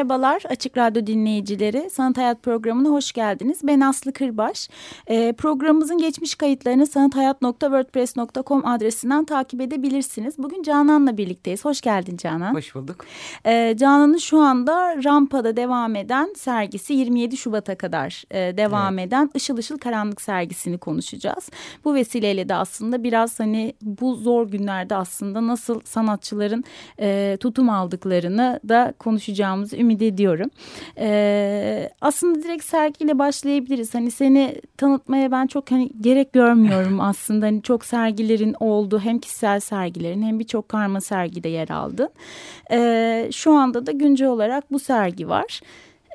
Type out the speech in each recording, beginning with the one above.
Merhabalar Açık Radyo dinleyicileri. Sanat Hayat programına hoş geldiniz. Ben Aslı Kırbaş. E, programımızın geçmiş kayıtlarını sanathayat.wordpress.com adresinden takip edebilirsiniz. Bugün Canan'la birlikteyiz. Hoş geldin Canan. Hoş bulduk. E, Canan'ın şu anda Rampa'da devam eden sergisi 27 Şubat'a kadar e, devam evet. eden Işıl Işıl Karanlık sergisini konuşacağız. Bu vesileyle de aslında biraz hani bu zor günlerde aslında nasıl sanatçıların e, tutum aldıklarını da konuşacağımız olacağımızı ümit ediyorum. Ee, aslında direkt sergiyle başlayabiliriz. Hani seni tanıtmaya ben çok hani gerek görmüyorum aslında. Hani çok sergilerin oldu hem kişisel sergilerin hem birçok karma sergide yer aldın. Ee, şu anda da güncel olarak bu sergi var.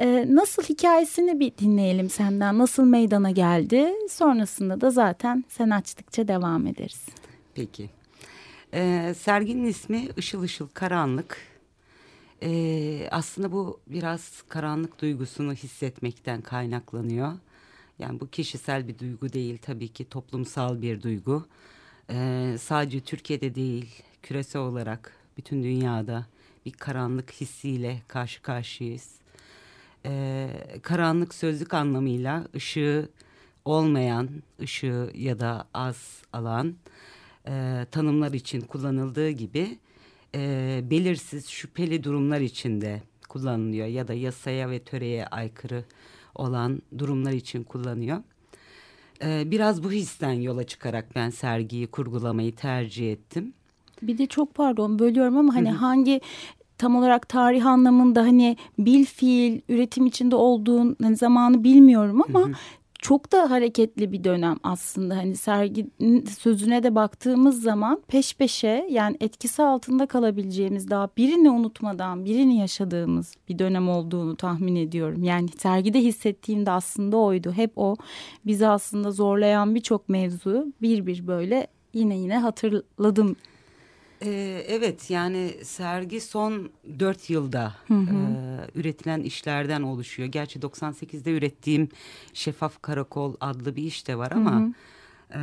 Ee, nasıl hikayesini bir dinleyelim senden. Nasıl meydana geldi? Sonrasında da zaten sen açtıkça devam ederiz. Peki. Ee, serginin ismi Işıl Işıl Karanlık. Ee, aslında bu biraz karanlık duygusunu hissetmekten kaynaklanıyor. Yani bu kişisel bir duygu değil tabii ki toplumsal bir duygu. Ee, sadece Türkiye'de değil küresel olarak bütün dünyada bir karanlık hissiyle karşı karşıyayız. Ee, karanlık sözlük anlamıyla ışığı olmayan, ışığı ya da az alan e, tanımlar için kullanıldığı gibi e, belirsiz şüpheli durumlar içinde kullanılıyor ya da yasaya ve töreye aykırı olan durumlar için kullanıyor. E, biraz bu histen yola çıkarak ben sergiyi kurgulamayı tercih ettim. Bir de çok pardon bölüyorum ama hani hangi tam olarak tarih anlamında hani bil fiil üretim içinde olduğun hani zamanı bilmiyorum ama çok da hareketli bir dönem aslında. Hani sergi sözüne de baktığımız zaman peş peşe yani etkisi altında kalabileceğimiz daha birini unutmadan birini yaşadığımız bir dönem olduğunu tahmin ediyorum. Yani sergide hissettiğim de aslında oydu. Hep o bizi aslında zorlayan birçok mevzu bir bir böyle yine yine hatırladım ee, evet yani sergi son dört yılda hı hı. E, üretilen işlerden oluşuyor. Gerçi 98'de ürettiğim Şeffaf Karakol adlı bir iş de var ama hı hı. E,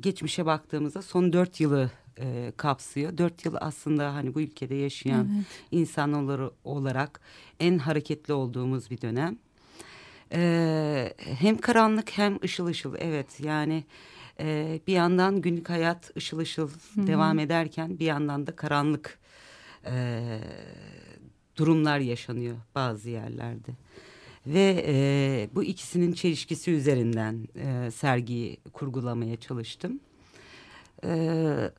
geçmişe baktığımızda son dört yılı e, kapsıyor. Dört yıl aslında hani bu ülkede yaşayan evet. insanlar olarak en hareketli olduğumuz bir dönem. E, hem karanlık hem ışıl ışıl evet yani e, bir yandan günlük hayat ışıl ışıl Hı-hı. devam ederken bir yandan da karanlık e, durumlar yaşanıyor bazı yerlerde. Ve e, bu ikisinin çelişkisi üzerinden e, sergiyi kurgulamaya çalıştım. E,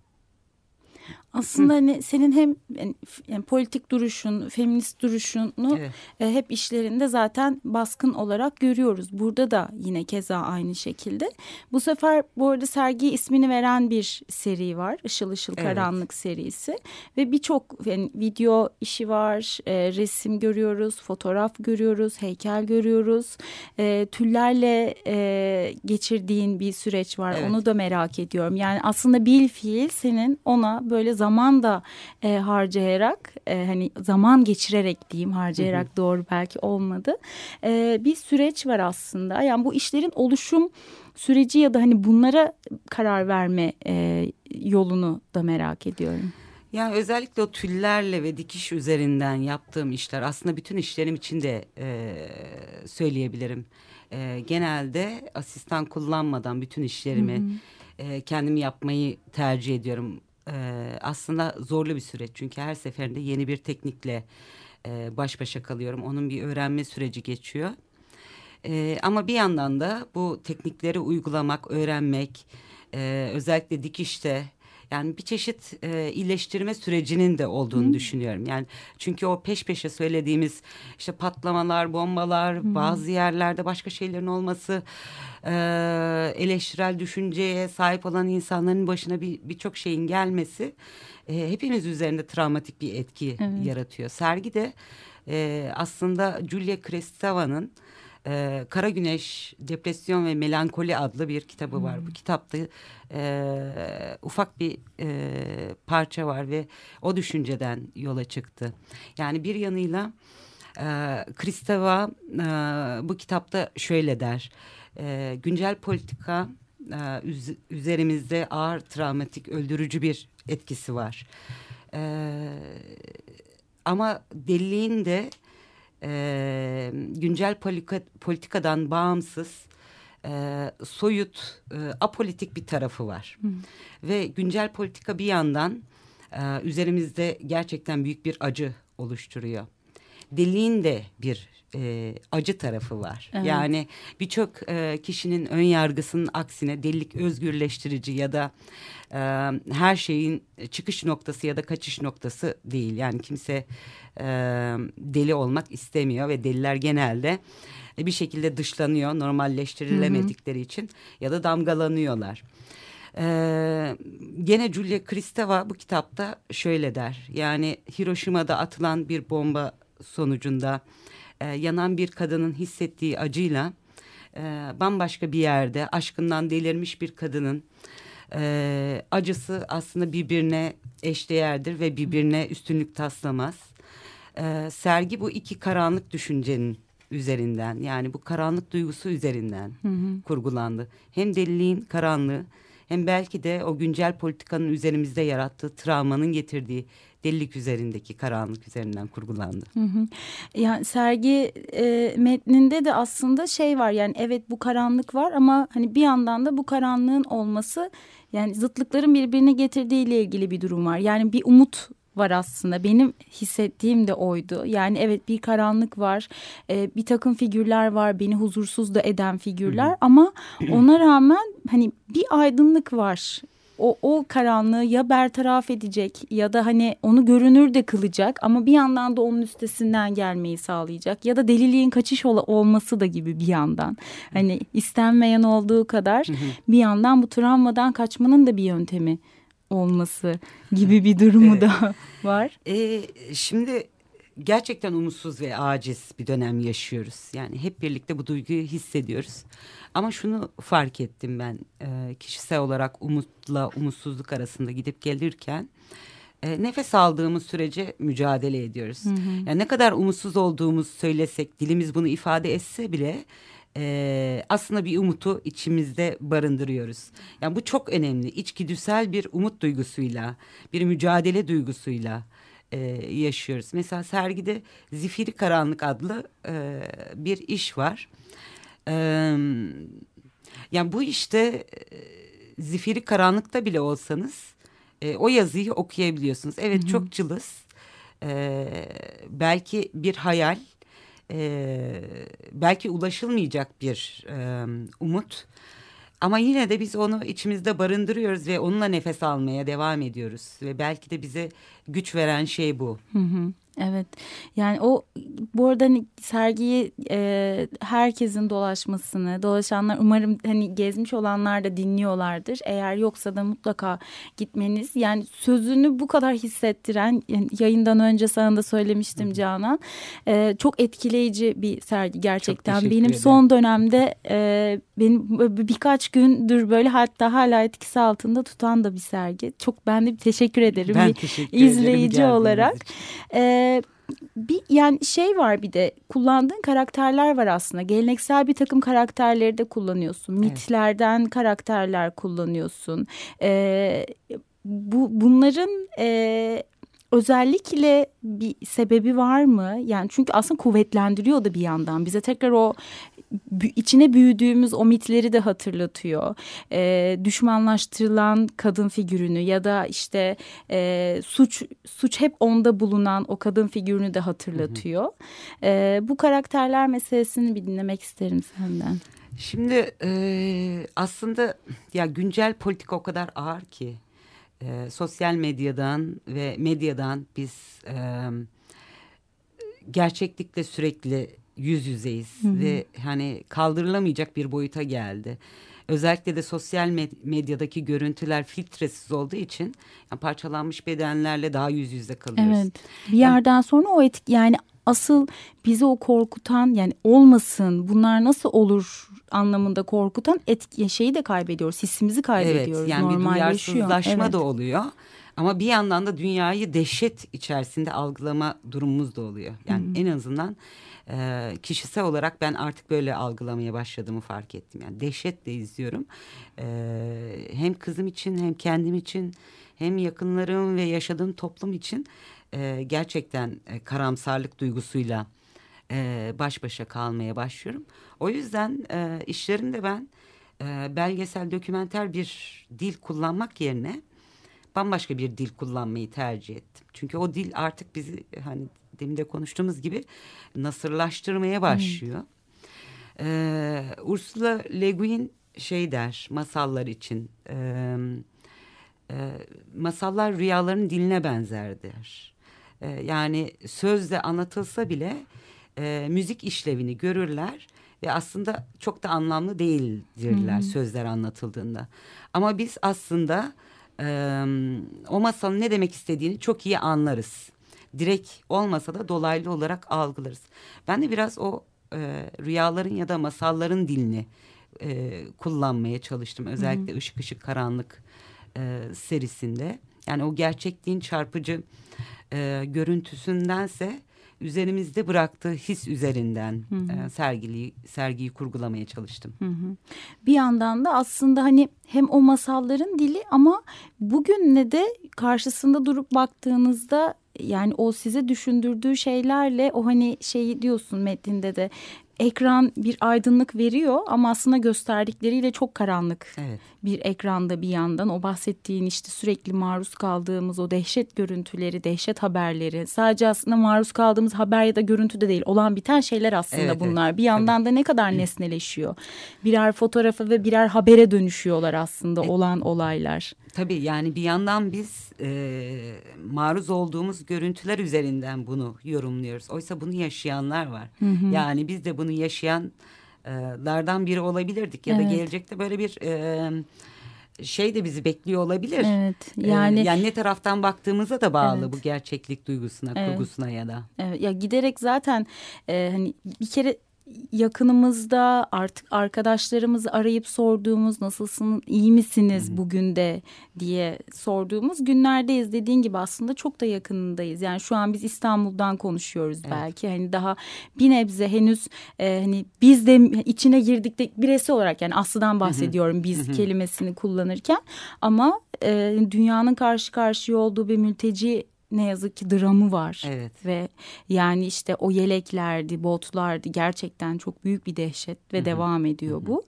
aslında hani senin hem yani, politik duruşun, feminist duruşunu evet. e, hep işlerinde zaten baskın olarak görüyoruz. Burada da yine keza aynı şekilde. Bu sefer bu arada sergiye ismini veren bir seri var. Işıl Işıl evet. Karanlık serisi. Ve birçok yani, video işi var, e, resim görüyoruz, fotoğraf görüyoruz, heykel görüyoruz. E, tüllerle e, geçirdiğin bir süreç var. Evet. Onu da merak ediyorum. Yani aslında bil fiil senin ona böyle zaman da e, harcayarak e, hani zaman geçirerek diyeyim harcayarak hı hı. doğru belki olmadı. E, bir süreç var aslında. Yani bu işlerin oluşum süreci ya da hani bunlara karar verme e, yolunu da merak ediyorum. Yani özellikle o tüllerle ve dikiş üzerinden yaptığım işler aslında bütün işlerim için de e, söyleyebilirim. E, genelde asistan kullanmadan bütün işlerimi hı hı. E, kendim yapmayı tercih ediyorum e, aslında zorlu bir süreç. Çünkü her seferinde yeni bir teknikle e, baş başa kalıyorum. Onun bir öğrenme süreci geçiyor. E, ama bir yandan da bu teknikleri uygulamak, öğrenmek, e, özellikle dikişte Yani bir çeşit e, iyileştirme sürecinin de olduğunu Hı. düşünüyorum. Yani çünkü o peş peşe söylediğimiz işte patlamalar, bombalar, Hı. bazı yerlerde başka şeylerin olması, e, eleştirel düşünceye sahip olan insanların başına bir birçok şeyin gelmesi e, hepimiz üzerinde travmatik bir etki evet. yaratıyor. Sergi de e, aslında Julia Kristeva'nın e, Kara Güneş, Depresyon ve Melankoli adlı bir kitabı var. Hmm. Bu kitapta e, ufak bir e, parça var ve o düşünceden yola çıktı. Yani bir yanıyla e, Kristeva e, bu kitapta şöyle der. E, güncel politika e, üzerimizde ağır travmatik öldürücü bir etkisi var. E, ama deliliğin de e, güncel politika, politikadan bağımsız e, soyut e, apolitik bir tarafı var. Hı. Ve güncel politika bir yandan e, üzerimizde gerçekten büyük bir acı oluşturuyor. Deliliğin de bir e, acı tarafı var. Evet. Yani birçok e, kişinin ön yargısının aksine delilik özgürleştirici ya da e, her şeyin çıkış noktası ya da kaçış noktası değil. Yani kimse e, deli olmak istemiyor ve deliler genelde bir şekilde dışlanıyor normalleştirilemedikleri hı hı. için ya da damgalanıyorlar. Ee, gene Julia Kristeva bu kitapta şöyle der. Yani Hiroşima'da atılan bir bomba sonucunda e, yanan bir kadının hissettiği acıyla e, bambaşka bir yerde aşkından delirmiş bir kadının e, acısı aslında birbirine eşdeğerdir ve birbirine üstünlük taslamaz. E, sergi bu iki karanlık düşüncenin üzerinden yani bu karanlık duygusu üzerinden hı hı. kurgulandı. Hem deliliğin karanlığı hem belki de o güncel politikanın üzerimizde yarattığı travmanın getirdiği delilik üzerindeki karanlık üzerinden kurgulandı. Hı hı. Yani sergi e, metninde de aslında şey var yani evet bu karanlık var ama hani bir yandan da bu karanlığın olması yani zıtlıkların birbirini getirdiği ile ilgili bir durum var. Yani bir umut var aslında. Benim hissettiğim de oydu. Yani evet bir karanlık var, e, bir takım figürler var, beni huzursuz da eden figürler. Ama ona rağmen hani bir aydınlık var o, o karanlığı ya bertaraf edecek ya da hani onu görünür de kılacak ama bir yandan da onun üstesinden gelmeyi sağlayacak ya da deliliğin kaçış ol olması da gibi bir yandan. Hani istenmeyen olduğu kadar bir yandan bu travmadan kaçmanın da bir yöntemi olması gibi bir durumu da var. E, şimdi gerçekten umutsuz ve aciz bir dönem yaşıyoruz. Yani hep birlikte bu duyguyu hissediyoruz. Ama şunu fark ettim ben e, kişisel olarak umutla umutsuzluk arasında gidip gelirken e, nefes aldığımız sürece mücadele ediyoruz. Hı hı. Yani ne kadar umutsuz olduğumuzu söylesek dilimiz bunu ifade etse bile e, aslında bir umutu içimizde barındırıyoruz. Yani bu çok önemli. İçgüdüsel bir umut duygusuyla, bir mücadele duygusuyla e, yaşıyoruz. Mesela sergide Zifiri Karanlık adlı e, bir iş var. E, yani bu işte e, Zifiri Karanlık'ta bile olsanız e, o yazıyı okuyabiliyorsunuz. Evet Hı -hı. çok cılız. E, belki bir hayal. E, belki ulaşılmayacak bir e, umut. Ama yine de biz onu içimizde barındırıyoruz ve onunla nefes almaya devam ediyoruz. Ve belki de bize güç veren şey bu. Hı hı. Evet yani o bu arada hani sergiyi e, herkesin dolaşmasını dolaşanlar umarım hani gezmiş olanlar da dinliyorlardır. Eğer yoksa da mutlaka gitmeniz yani sözünü bu kadar hissettiren yani yayından önce sana da söylemiştim Canan. E, çok etkileyici bir sergi gerçekten. Benim ederim. son dönemde e, benim birkaç gündür böyle hatta hala etkisi altında tutan da bir sergi. Çok ben de bir teşekkür ederim. Ben bir teşekkür izleyici ederim olarak. E, bir yani şey var bir de kullandığın karakterler var aslında. Geleneksel bir takım karakterleri de kullanıyorsun. Mitlerden evet. karakterler kullanıyorsun. Ee, bu bunların e, özellikle bir sebebi var mı? Yani çünkü aslında kuvvetlendiriyor da bir yandan. Bize tekrar o içine büyüdüğümüz o mitleri de hatırlatıyor. E, düşmanlaştırılan kadın figürünü ya da işte e, suç suç hep onda bulunan o kadın figürünü de hatırlatıyor. Hı hı. E, bu karakterler meselesini bir dinlemek isterim senden. Şimdi e, aslında ya güncel politika o kadar ağır ki e, sosyal medyadan ve medyadan biz e, gerçeklikle sürekli yüz yüzeyiz hı hı. ve hani kaldırılamayacak bir boyuta geldi. Özellikle de sosyal med medyadaki görüntüler filtresiz olduğu için yani parçalanmış bedenlerle daha yüz yüze kalıyoruz. Evet. Bir yerden yani, sonra o etik yani asıl bizi o korkutan yani olmasın bunlar nasıl olur anlamında korkutan etki şeyi de kaybediyoruz. Hissimizi kaybediyoruz. Evet yani bir duyarsızlaşma evet. da oluyor. Ama bir yandan da dünyayı dehşet içerisinde algılama durumumuz da oluyor. Yani hmm. en azından e, kişisel olarak ben artık böyle algılamaya başladığımı fark ettim. Yani dehşetle izliyorum. E, hem kızım için hem kendim için hem yakınlarım ve yaşadığım toplum için e, gerçekten e, karamsarlık duygusuyla e, baş başa kalmaya başlıyorum. O yüzden e, işlerimde ben e, belgesel dokümenter bir dil kullanmak yerine bambaşka bir dil kullanmayı tercih ettim. Çünkü o dil artık bizi hani demin de konuştuğumuz gibi nasırlaştırmaya başlıyor. Hmm. Ee, Ursula Le Guin şey der masallar için e, e, masallar rüyaların diline benzer der. E, yani sözle anlatılsa bile e, müzik işlevini görürler ve aslında çok da anlamlı değildirler hmm. sözler anlatıldığında. Ama biz aslında e, o masalın ne demek istediğini çok iyi anlarız. Direkt olmasa da dolaylı olarak algılarız. Ben de biraz o e, rüyaların ya da masalların dilini e, kullanmaya çalıştım. Özellikle Hı Işık Işık Karanlık e, serisinde. Yani o gerçekliğin çarpıcı e, görüntüsündense üzerimizde bıraktığı his üzerinden hı hı. E, sergiliyi sergiyi kurgulamaya çalıştım. Hı hı. Bir yandan da aslında hani hem o masalların dili ama bugün ne de karşısında durup baktığınızda yani o size düşündürdüğü şeylerle o hani şeyi diyorsun metninde de ekran bir aydınlık veriyor ama aslında gösterdikleriyle çok karanlık evet. bir ekranda bir yandan o bahsettiğin işte sürekli maruz kaldığımız o dehşet görüntüleri, dehşet haberleri sadece aslında maruz kaldığımız haber ya da görüntü de değil olan biten şeyler aslında evet, bunlar. Evet. Bir yandan da ne kadar nesneleşiyor. Birer fotoğrafa ve birer habere dönüşüyorlar aslında evet. olan olaylar. Tabii yani bir yandan biz e, maruz olduğumuz görüntüler üzerinden bunu yorumluyoruz. Oysa bunu yaşayanlar var. Hı hı. Yani biz de bunu yaşayanlardan biri olabilirdik. Ya evet. da gelecekte böyle bir... E, şey de bizi bekliyor olabilir. Evet. Yani ee, yani ne taraftan baktığımıza da bağlı evet. bu gerçeklik duygusuna, evet. kurgusuna ya da. Evet. Ya giderek zaten e, hani bir kere yakınımızda artık arkadaşlarımızı arayıp sorduğumuz nasılsın? İyi misiniz hmm. bugün de? diye sorduğumuz günlerdeyiz. Dediğin gibi aslında çok da yakınındayız. Yani şu an biz İstanbul'dan konuşuyoruz evet. belki. Hani daha bir nebze henüz e, hani biz de içine girdik de birisi olarak yani Aslı'dan bahsediyorum biz kelimesini kullanırken. Ama e, dünyanın karşı karşıya olduğu bir mülteci ne yazık ki dramı var. Evet. Ve yani işte o yeleklerdi, botlardı gerçekten çok büyük bir dehşet ve Hı -hı. devam ediyor Hı -hı. bu.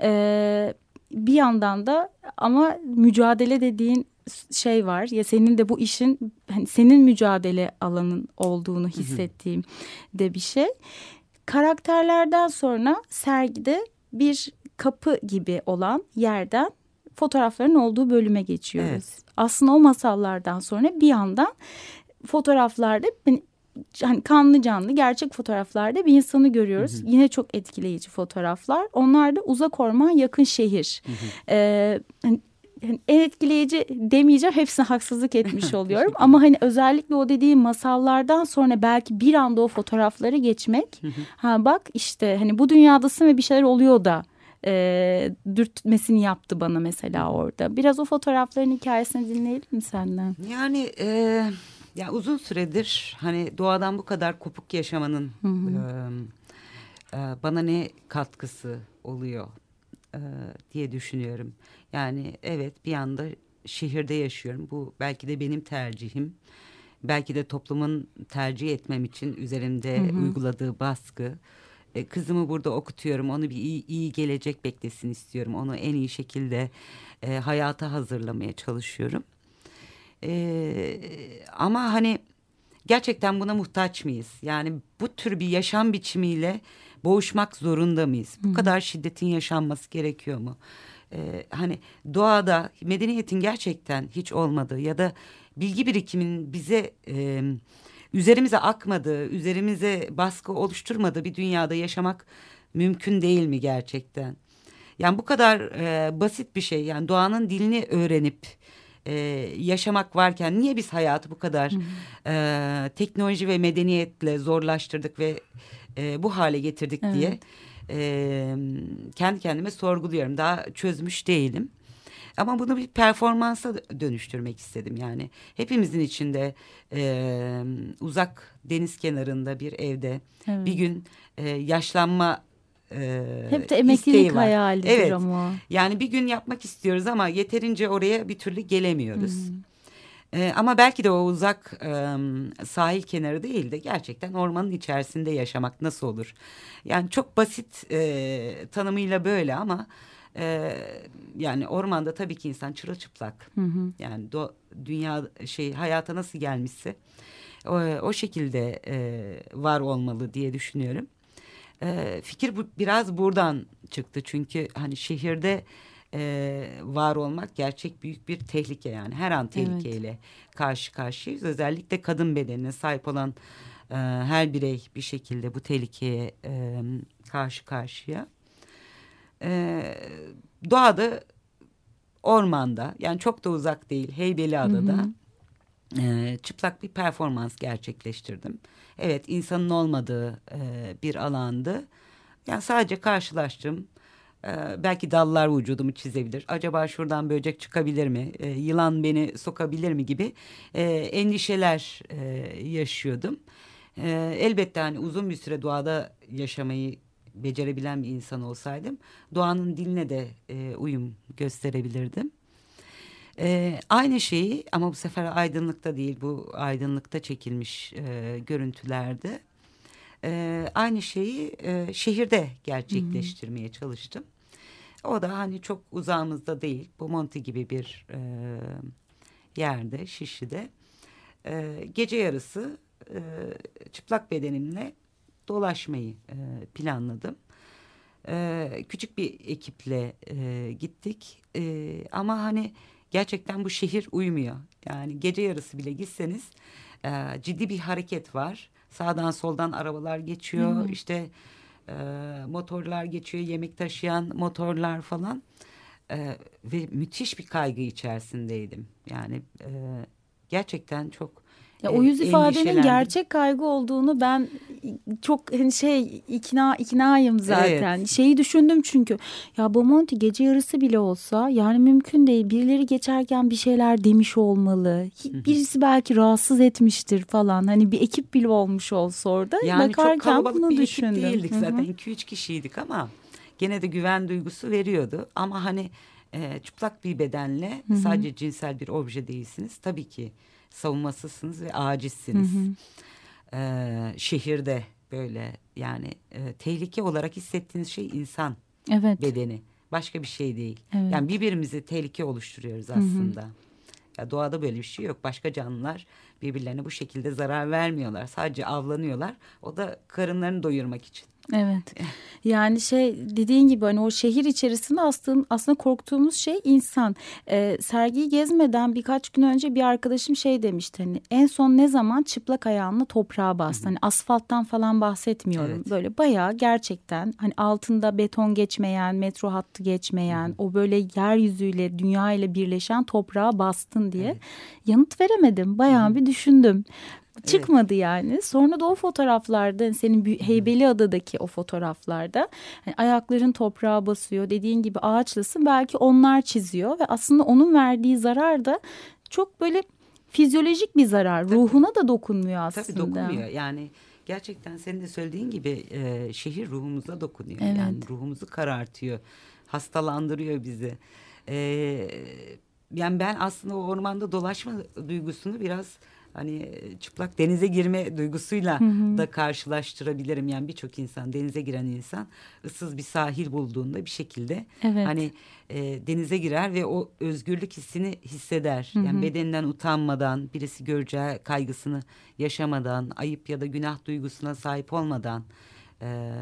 Ee, bir yandan da ama mücadele dediğin şey var ya senin de bu işin hani senin mücadele alanın olduğunu hissettiğim Hı -hı. de bir şey. Karakterlerden sonra sergide bir kapı gibi olan yerden fotoğrafların olduğu bölüme geçiyoruz. Evet. Aslında o masallardan sonra bir yandan fotoğraflarda hani kanlı canlı gerçek fotoğraflarda bir insanı görüyoruz. Hı hı. Yine çok etkileyici fotoğraflar. Onlar da uzak orman yakın şehir. Hı hı. Ee, hani en etkileyici demeyeceğim hepsine haksızlık etmiş oluyorum ama hani özellikle o dediğim masallardan sonra belki bir anda o fotoğrafları geçmek ha bak işte hani bu dünyadasın ve bir şeyler oluyor da e, dürtmesini yaptı bana mesela orada. Biraz o fotoğrafların hikayesini dinleyelim mi senden? Yani e, ya uzun süredir hani doğadan bu kadar kopuk yaşamanın hı hı. E, e, bana ne katkısı oluyor e, diye düşünüyorum. Yani evet bir anda şehirde yaşıyorum. Bu belki de benim tercihim. Belki de toplumun tercih etmem için üzerimde hı hı. uyguladığı baskı. E, kızımı burada okutuyorum. Onu bir iyi, iyi gelecek beklesin istiyorum. Onu en iyi şekilde e, hayata hazırlamaya çalışıyorum. E, ama hani gerçekten buna muhtaç mıyız? Yani bu tür bir yaşam biçimiyle boğuşmak zorunda mıyız? Bu Hı. kadar şiddetin yaşanması gerekiyor mu? e, hani doğada medeniyetin gerçekten hiç olmadığı ya da bilgi birikiminin bize e, üzerimize akmadığı, üzerimize baskı oluşturmadığı bir dünyada yaşamak mümkün değil mi gerçekten? Yani bu kadar e, basit bir şey yani doğanın dilini öğrenip e, yaşamak varken niye biz hayatı bu kadar e, teknoloji ve medeniyetle zorlaştırdık ve e, bu hale getirdik Evet. diye e, kendi kendime sorguluyorum. Daha çözmüş değilim. Ama bunu bir performansa dönüştürmek istedim yani. Hepimizin içinde e, uzak deniz kenarında bir evde Evet. bir gün e, yaşlanma e, Hep de emeklilik hayalidir Evet. ama. Yani bir gün yapmak istiyoruz ama yeterince oraya bir türlü gelemiyoruz. Ee, ama belki de o uzak e, sahil kenarı değil de gerçekten ormanın içerisinde yaşamak nasıl olur? Yani çok basit e, tanımıyla böyle ama e, yani ormanda tabii ki insan çırılçıplak. Hı hı. Yani do, dünya şey hayata nasıl gelmişse o, o şekilde e, var olmalı diye düşünüyorum. E, fikir bu, biraz buradan çıktı çünkü hani şehirde e, var olmak gerçek büyük bir tehlike yani her an tehlikeyle karşı karşıyayız. Özellikle kadın bedenine sahip olan e, her birey bir şekilde bu tehlikeye e, karşı karşıya. E, doğada ormanda yani çok da uzak değil Heybeliada'da e, çıplak bir performans gerçekleştirdim. Evet insanın olmadığı e, bir alandı. Yani sadece karşılaştım. E, belki dallar vücudumu çizebilir. Acaba şuradan böcek çıkabilir mi? E, yılan beni sokabilir mi gibi e, endişeler e, yaşıyordum. E, elbette hani uzun bir süre doğada yaşamayı becerebilen bir insan olsaydım doğanın diline de e, uyum gösterebilirdim. Ee, aynı şeyi ama bu sefer aydınlıkta değil bu aydınlıkta çekilmiş e, görüntülerde e, aynı şeyi e, şehirde gerçekleştirmeye çalıştım. O da hani çok uzağımızda değil Bomonti gibi bir e, yerde Şişli'de e, gece yarısı e, çıplak bedenimle dolaşmayı e, planladım. E, küçük bir ekiple e, gittik E, ama hani gerçekten bu şehir uymuyor. Yani gece yarısı bile gitseniz e, ciddi bir hareket var. Sağdan soldan arabalar geçiyor. işte e, motorlar geçiyor. Yemek taşıyan motorlar falan. E, ve müthiş bir kaygı içerisindeydim. Yani e, gerçekten çok Ya o yüz ifadenin gerçek kaygı olduğunu ben çok hani şey ikna iknayım zaten. Şeyi düşündüm çünkü ya Bomonti gece yarısı bile olsa yani mümkün değil. Birileri geçerken bir şeyler demiş olmalı. Birisi belki rahatsız etmiştir falan. Hani bir ekip bile olmuş olsa orada. Yani çok Bakarken kalabalık bunu bir düşündüm. ekip değildik Hı hı. zaten. 2-3 kişiydik ama gene de güven duygusu veriyordu. Ama hani e, çıplak bir bedenle sadece cinsel bir obje değilsiniz. Tabii ki savunmasızsınız ve acizsiniz. E, şehirde böyle yani e, tehlike olarak hissettiğiniz şey insan Evet. bedeni. Başka bir şey değil. Evet. Yani birbirimize tehlike oluşturuyoruz aslında. Ya doğada böyle bir şey yok. Başka canlılar birbirlerine bu şekilde zarar vermiyorlar. Sadece avlanıyorlar. O da karınlarını doyurmak için. Evet. Yani şey dediğin gibi hani o şehir içerisinde aslında, aslında korktuğumuz şey insan. Ee, sergiyi gezmeden birkaç gün önce bir arkadaşım şey demişti hani en son ne zaman çıplak ayağınla toprağa bastın. Hani asfalttan falan bahsetmiyorum. Evet. Böyle bayağı gerçekten hani altında beton geçmeyen, metro hattı geçmeyen, o böyle yeryüzüyle, dünya ile birleşen toprağa bastın diye yanıt veremedim. Bayağı bir düşündüm. Çıkmadı yani. Sonra da o fotoğraflarda senin Bü- Heybeliada'daki o fotoğraflarda hani ayakların toprağa basıyor. Dediğin gibi ağaçlasın belki onlar çiziyor ve aslında onun verdiği zarar da çok böyle fizyolojik bir zarar. Ruhuna da dokunmuyor aslında. Tabii dokunmuyor. Yani gerçekten senin de söylediğin gibi e, şehir ruhumuza dokunuyor. Evet. Yani ruhumuzu karartıyor. Hastalandırıyor bizi. E, yani ben aslında o ormanda dolaşma duygusunu biraz hani çıplak denize girme duygusuyla da karşılaştırabilirim. Yani birçok insan denize giren insan ıssız bir sahil bulduğunda bir şekilde Evet. hani e, denize girer ve o özgürlük hissini hisseder. Yani bedeninden utanmadan, birisi göreceği kaygısını yaşamadan, ayıp ya da günah duygusuna sahip olmadan e,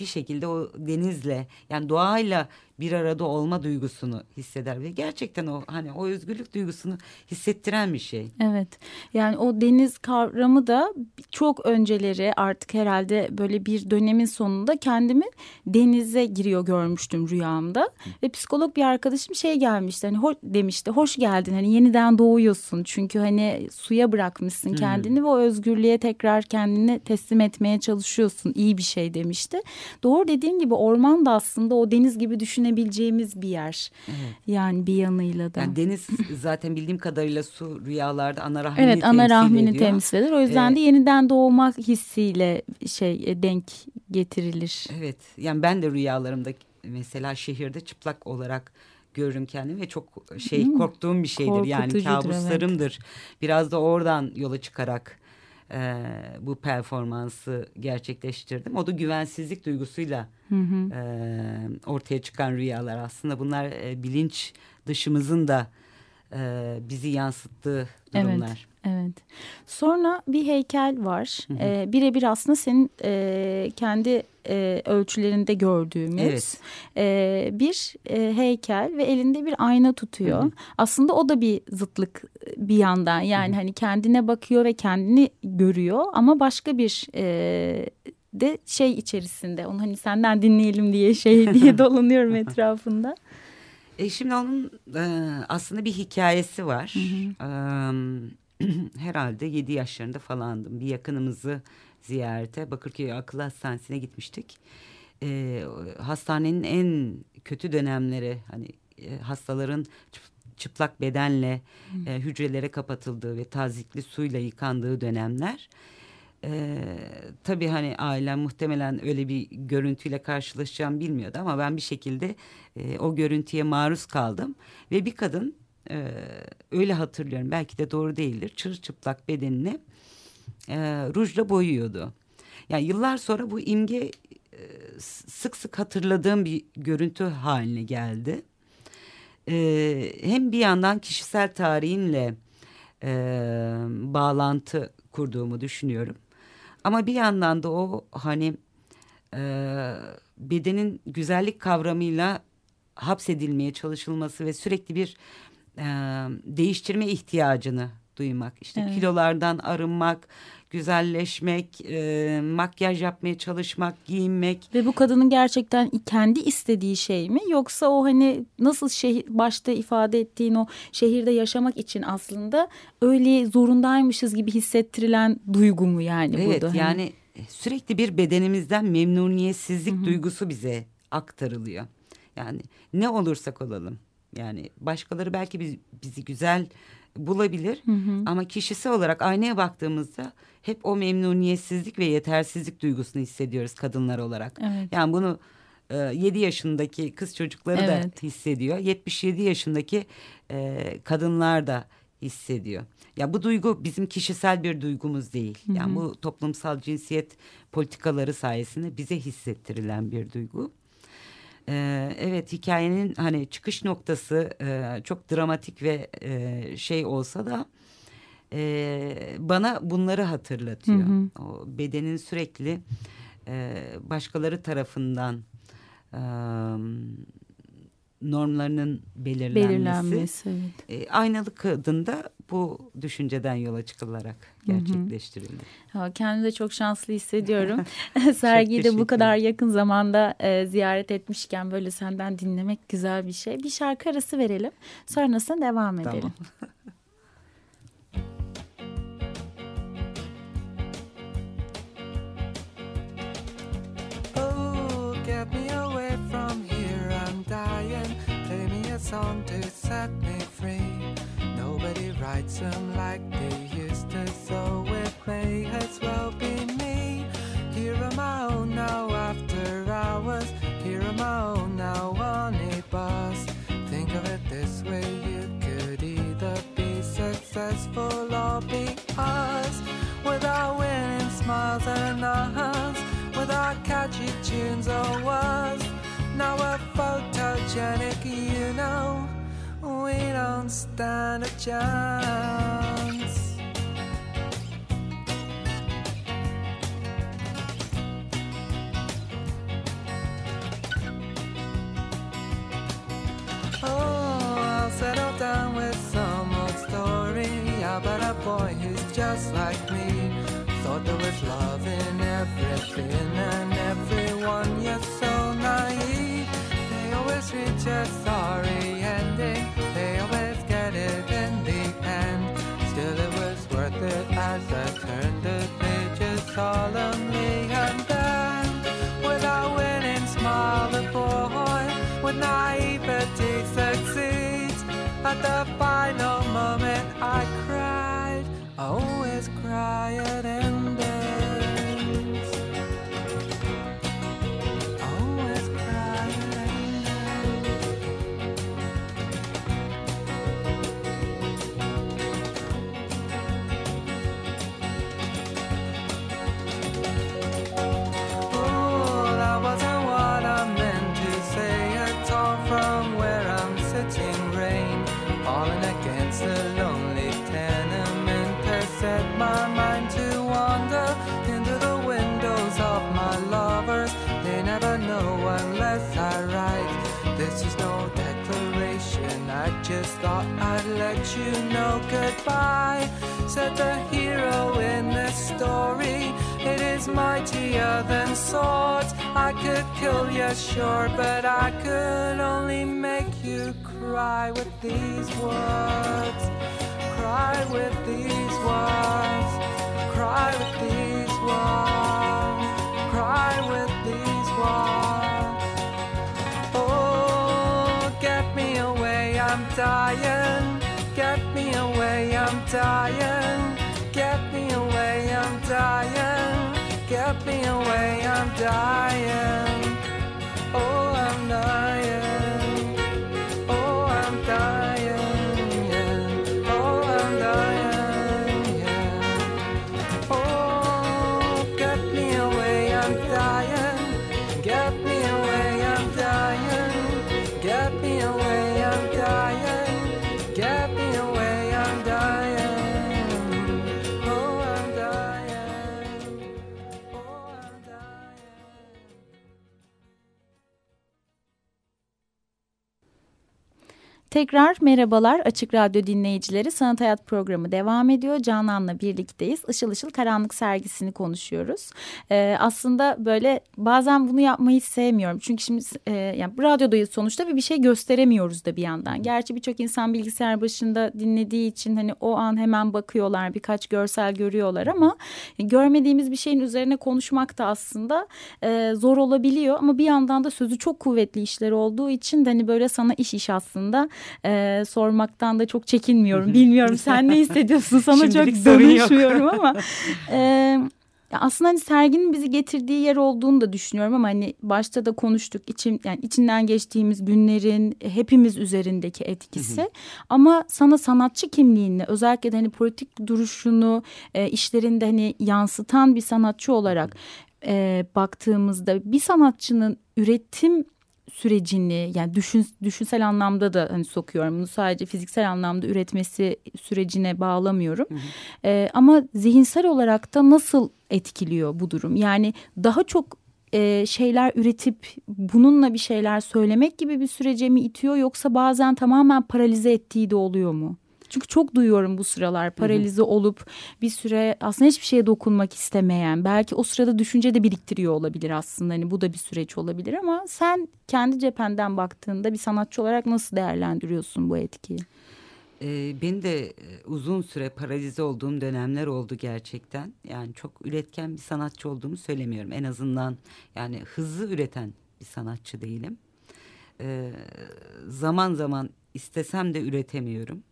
bir şekilde o denizle yani doğayla bir arada olma duygusunu hisseder ve gerçekten o hani o özgürlük duygusunu hissettiren bir şey. Evet. Yani o deniz kavramı da çok önceleri artık herhalde böyle bir dönemin sonunda kendimi denize giriyor görmüştüm rüyamda. Hı. Ve psikolog bir arkadaşım şey gelmişti hani hoş, demişti hoş geldin hani yeniden doğuyorsun. Çünkü hani suya bırakmışsın Hı. kendini ve o özgürlüğe tekrar kendini teslim etmeye çalışıyorsun. İyi bir şey demişti. Doğru dediğin gibi orman da aslında o deniz gibi düşünebileceğimiz bir yer. Evet. Yani bir yanıyla da. Yani deniz zaten bildiğim kadarıyla su rüyalarda ana rahmini evet, temsil ana rahmini ediyor. temsil eder. O yüzden ee, de yeniden doğmak hissiyle şey e, denk getirilir. Evet. Yani ben de rüyalarımda mesela şehirde çıplak olarak görürüm kendimi ve çok şey korktuğum bir şeydir. Yani kabuslarımdır. Evet. Biraz da oradan yola çıkarak e, bu performansı gerçekleştirdim. O da güvensizlik duygusuyla hı hı. E, ortaya çıkan rüyalar aslında bunlar e, bilinç dışımızın da e, bizi yansıttığı durumlar. Evet. Evet. Sonra bir heykel var. Ee, Birebir aslında senin e, kendi e, ölçülerinde gördüğümüz evet. e, bir e, heykel ve elinde bir ayna tutuyor. Hı hı. Aslında o da bir zıtlık e, bir yandan. Yani hı hı. hani kendine bakıyor ve kendini görüyor ama başka bir e, de şey içerisinde. Onu hani senden dinleyelim diye şey diye dolanıyorum etrafında. E şimdi onun e, aslında bir hikayesi var. Hı hı. E, herhalde yedi yaşlarında falandım. Bir yakınımızı ziyarete Bakırköy Akıl Hastanesi'ne gitmiştik. E, hastanenin en kötü dönemleri hani e, hastaların çıplak bedenle e, hücrelere kapatıldığı ve tazikli suyla yıkandığı dönemler. Ee, tabii hani ailem muhtemelen öyle bir görüntüyle karşılaşacağım bilmiyordu ama ben bir şekilde e, o görüntüye maruz kaldım ve bir kadın e, öyle hatırlıyorum belki de doğru değildir çırılçıplak bedenini e, rujla boyuyordu. Yani yıllar sonra bu imge e, sık sık hatırladığım bir görüntü haline geldi. E, hem bir yandan kişisel tarihimle e, bağlantı kurduğumu düşünüyorum. Ama bir yandan da o hani e, bedenin güzellik kavramıyla hapsedilmeye çalışılması ve sürekli bir e, değiştirme ihtiyacını duymak. İşte evet. kilolardan arınmak, güzelleşmek, e, makyaj yapmaya çalışmak, giyinmek. Ve bu kadının gerçekten kendi istediği şey mi? Yoksa o hani nasıl şehir, başta ifade ettiğin o şehirde yaşamak için aslında öyle zorundaymışız gibi hissettirilen duygu mu yani evet, burada? Evet yani hani... sürekli bir bedenimizden memnuniyetsizlik Hı -hı. duygusu bize aktarılıyor. Yani ne olursak olalım. Yani başkaları belki biz, bizi güzel bulabilir. Hı hı. Ama kişisel olarak aynaya baktığımızda hep o memnuniyetsizlik ve yetersizlik duygusunu hissediyoruz kadınlar olarak. Evet. Yani bunu e, 7 yaşındaki kız çocukları evet. da hissediyor. 77 yaşındaki e, kadınlar da hissediyor. Ya bu duygu bizim kişisel bir duygumuz değil. Hı hı. Yani bu toplumsal cinsiyet politikaları sayesinde bize hissettirilen bir duygu. Ee, evet hikayenin hani çıkış noktası e, çok dramatik ve e, şey olsa da e, bana bunları hatırlatıyor. Hı hı. O bedenin sürekli e, başkaları tarafından e, normlarının belirlenmesi. belirlenmesi evet. e, aynalı kadında bu düşünceden yola çıkılarak gerçekleştirildi. Hı hı. Kendimi de çok şanslı hissediyorum. Sergiyi de bu kadar yakın zamanda e, ziyaret etmişken böyle senden dinlemek güzel bir şey. Bir şarkı arası verelim. Sonrasında devam edelim. Tamam. Song to set me free. Nobody writes them like they used to, so it may as well be me. Here am I own now after hours. Here am I own now on a bus. Think of it this way, you could either be successful or be us. Without winning smiles and nods, without catchy tunes or words. Now photogenic, you know, we don't stand a chance. Oh, I'll settle down with some old story about a boy who's just like me. Reach a sorry ending, they always get it in the end. Still, it was worth it as I turned the pages solemnly and then, with a winning smile, the boy with naivety succeeds. At the final moment, I cried. I always at thought I'd let you know goodbye. Said the hero in this story. It is mightier than swords. I could kill you, sure, but I could only make you cry with these words. Cry with these words. Cry with these words. Cry with these words. I'm dying. Get me away, I'm dying. Get me away, I'm dying. Get me away, I'm dying. Oh, I'm dying. Tekrar merhabalar Açık Radyo dinleyicileri. Sanat Hayat programı devam ediyor. Canan'la birlikteyiz. Işıl Işıl Karanlık sergisini konuşuyoruz. Ee, aslında böyle bazen bunu yapmayı sevmiyorum. Çünkü şimdi e, yani radyodayız sonuçta ve bir şey gösteremiyoruz da bir yandan. Gerçi birçok insan bilgisayar başında dinlediği için hani o an hemen bakıyorlar. Birkaç görsel görüyorlar ama görmediğimiz bir şeyin üzerine konuşmak da aslında e, zor olabiliyor. Ama bir yandan da sözü çok kuvvetli işler olduğu için de hani böyle sana iş iş aslında e, sormaktan da çok çekinmiyorum. Bilmiyorum sen ne hissediyorsun? Sana Şimdilik çok danışmıyorum ama e, ya aslında hani serginin bizi getirdiği yer olduğunu da düşünüyorum ama hani başta da konuştuk. İçin yani içinden geçtiğimiz günlerin hepimiz üzerindeki etkisi. Ama sana sanatçı kimliğini özellikle de hani politik duruşunu e, işlerinde hani yansıtan bir sanatçı olarak e, baktığımızda bir sanatçının üretim sürecini yani düşün, düşünsel anlamda da hani sokuyorum. Bunu sadece fiziksel anlamda üretmesi sürecine bağlamıyorum. Ee, ama zihinsel olarak da nasıl etkiliyor bu durum? Yani daha çok e, şeyler üretip bununla bir şeyler söylemek gibi bir sürece mi itiyor yoksa bazen tamamen paralize ettiği de oluyor mu? Çünkü çok duyuyorum bu sıralar paralize olup bir süre aslında hiçbir şeye dokunmak istemeyen belki o sırada düşünce de biriktiriyor olabilir aslında hani bu da bir süreç olabilir ama sen kendi cephenden baktığında bir sanatçı olarak nasıl değerlendiriyorsun bu etkiyi? Ee, benim de e, uzun süre paralize olduğum dönemler oldu gerçekten. Yani çok üretken bir sanatçı olduğumu söylemiyorum. En azından yani hızlı üreten bir sanatçı değilim. Ee, zaman zaman istesem de üretemiyorum.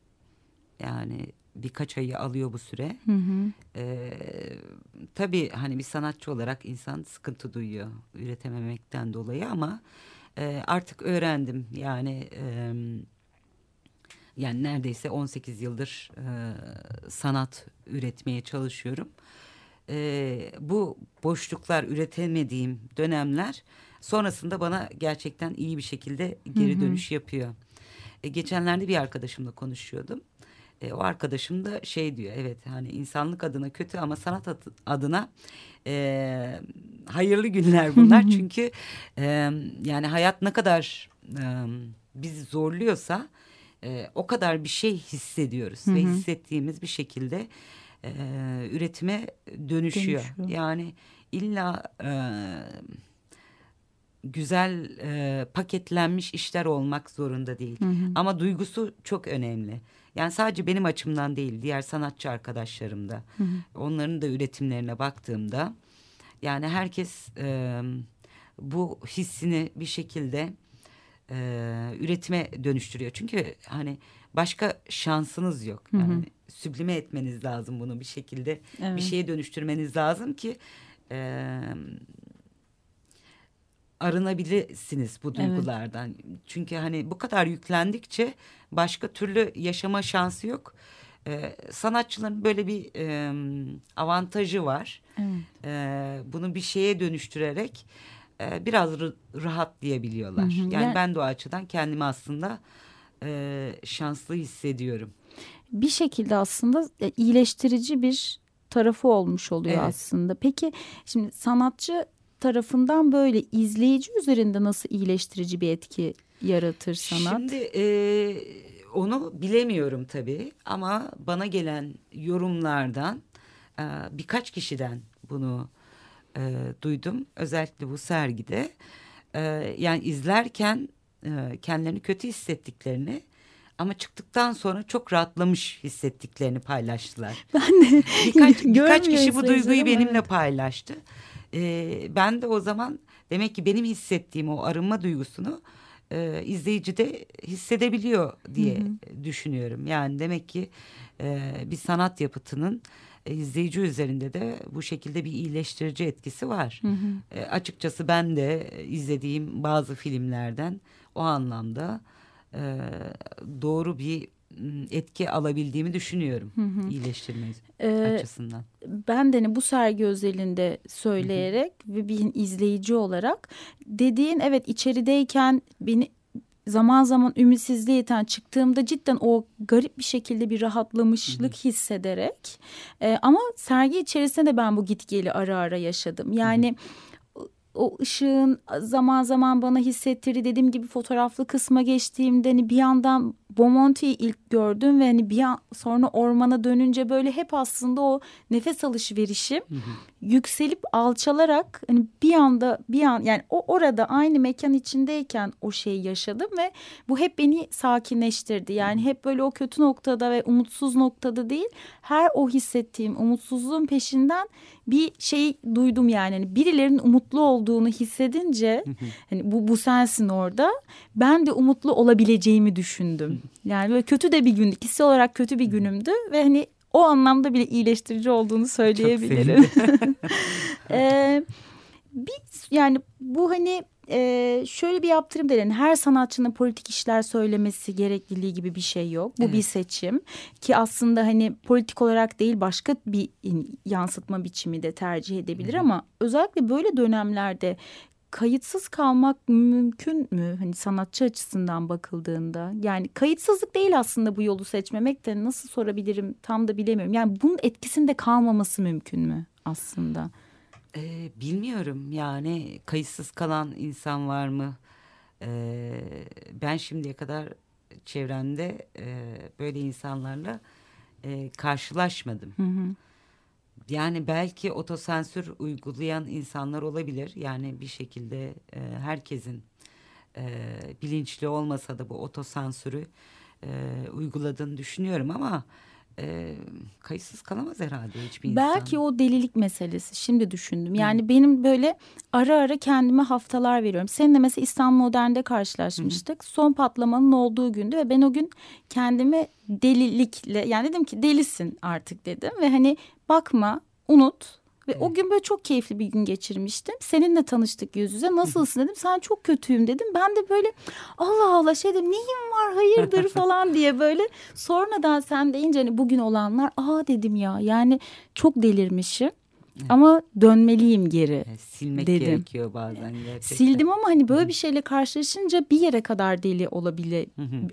Yani birkaç ayı alıyor bu süre. Hı hı. Ee, tabii hani bir sanatçı olarak insan sıkıntı duyuyor üretememekten dolayı ama e, artık öğrendim yani e, yani neredeyse 18 yıldır e, sanat üretmeye çalışıyorum. E, bu boşluklar üretemediğim dönemler sonrasında bana gerçekten iyi bir şekilde geri Hı hı. dönüş yapıyor. E, geçenlerde bir arkadaşımla konuşuyordum. E, o arkadaşım da şey diyor evet hani insanlık adına kötü ama sanat adı- adına e, hayırlı günler bunlar. Çünkü e, yani hayat ne kadar e, bizi zorluyorsa e, o kadar bir şey hissediyoruz ve hissettiğimiz bir şekilde e, üretime dönüşüyor. Dönüşüyor. Yani illa e, güzel e, paketlenmiş işler olmak zorunda değil. Ama duygusu çok önemli. Yani sadece benim açımdan değil, diğer sanatçı arkadaşlarım da. Onların da üretimlerine baktığımda yani herkes e, bu hissini bir şekilde e, üretime dönüştürüyor. Çünkü hani başka şansınız yok. Yani süblime etmeniz lazım bunu bir şekilde. Evet. Bir şeye dönüştürmeniz lazım ki e, arınabilirsiniz bu duygulardan. Çünkü hani bu kadar yüklendikçe başka türlü yaşama şansı yok. E, sanatçıların böyle bir e, avantajı var. Evet. E, bunu bir şeye dönüştürerek e, biraz rahatlayabiliyorlar. Hı hı. Yani Yani- ben de o açıdan kendimi aslında e, şanslı hissediyorum. bir şekilde aslında e, iyileştirici bir tarafı olmuş oluyor Evet. aslında. Peki şimdi sanatçı tarafından böyle izleyici üzerinde nasıl iyileştirici bir etki yaratır sanat? Şimdi e, onu bilemiyorum tabii ama bana gelen yorumlardan e, birkaç kişiden bunu e, duydum. Özellikle bu sergide E, yani izlerken e, kendilerini kötü hissettiklerini ama çıktıktan sonra çok rahatlamış hissettiklerini paylaştılar. Ben de Birkaç, birkaç kişi bu duyguyu benimle evet. paylaştı. Ee, ben de o zaman demek ki benim hissettiğim o arınma duygusunu e, izleyici de hissedebiliyor diye düşünüyorum. Yani demek ki e, bir sanat yapıtının e, izleyici üzerinde de bu şekilde bir iyileştirici etkisi var. E, açıkçası ben de izlediğim bazı filmlerden o anlamda e, doğru bir etki alabildiğimi düşünüyorum iyileştirme Ee, açısından. ben de hani bu sergi özelinde söyleyerek ve bir izleyici olarak dediğin evet içerideyken beni zaman zaman ümitsizliğe iten çıktığımda cidden o garip bir şekilde bir rahatlamışlık hissederek e, ama sergi içerisinde de ben bu gitgeli ara ara yaşadım. Yani o- o ışığın zaman zaman bana hissettirdiği dediğim gibi fotoğraflı kısma geçtiğimde hani bir yandan Bomonti'yi ilk gördüm ve hani bir an sonra ormana dönünce böyle hep aslında o nefes alışverişim yükselip alçalarak hani bir anda bir an yani o orada aynı mekan içindeyken o şeyi yaşadım ve bu hep beni sakinleştirdi. Yani hep böyle o kötü noktada ve umutsuz noktada değil her o hissettiğim umutsuzluğun peşinden bir şey duydum yani. Hani birilerinin umutlu olduğunu hissedince hani bu bu sensin orada ben de umutlu olabileceğimi düşündüm. Yani böyle kötü de bir gün ikisi olarak kötü bir günümdü ve hani o anlamda bile iyileştirici olduğunu söyleyebilirim. Ee, bir yani bu hani e, şöyle bir yaptırım. Yani her sanatçının politik işler söylemesi gerekliliği gibi bir şey yok. Bu bir Evet. seçim ki aslında hani politik olarak değil başka bir yansıtma biçimi de tercih edebilir ama özellikle böyle dönemlerde kayıtsız kalmak mümkün mü? Hani sanatçı açısından bakıldığında. Yani kayıtsızlık değil aslında bu yolu seçmemek de nasıl sorabilirim tam da bilemiyorum. Yani bunun etkisinde kalmaması mümkün mü aslında? Ee, bilmiyorum yani kayıtsız kalan insan var mı? Ee, ben şimdiye kadar çevremde e, böyle insanlarla e, karşılaşmadım. Yani belki otosensür uygulayan insanlar olabilir. Yani bir şekilde e, herkesin e, bilinçli olmasa da bu otosensürü e, uyguladığını düşünüyorum ama e, kayıtsız kalamaz herhalde hiçbir insan. Belki o delilik meselesi şimdi düşündüm. Yani benim böyle ara ara kendime haftalar veriyorum. Seninle mesela İstanbul Modern'de karşılaşmıştık. Son patlamanın olduğu gündü ve ben o gün kendime delilikle yani dedim ki delisin artık dedim. Ve hani bakma unut. Ve o gün böyle çok keyifli bir gün geçirmiştim. Seninle tanıştık yüz yüze. Nasılsın dedim. Sen çok kötüyüm dedim. Ben de böyle Allah Allah şey dedim. Neyim var hayırdır falan diye böyle. Sonradan sen deyince hani bugün olanlar aa dedim ya. Yani çok delirmişim. Ama dönmeliyim geri. Yani silmek dedim. gerekiyor bazen gerçekten. Sildim ama hani böyle bir şeyle karşılaşınca bir yere kadar deli olabile,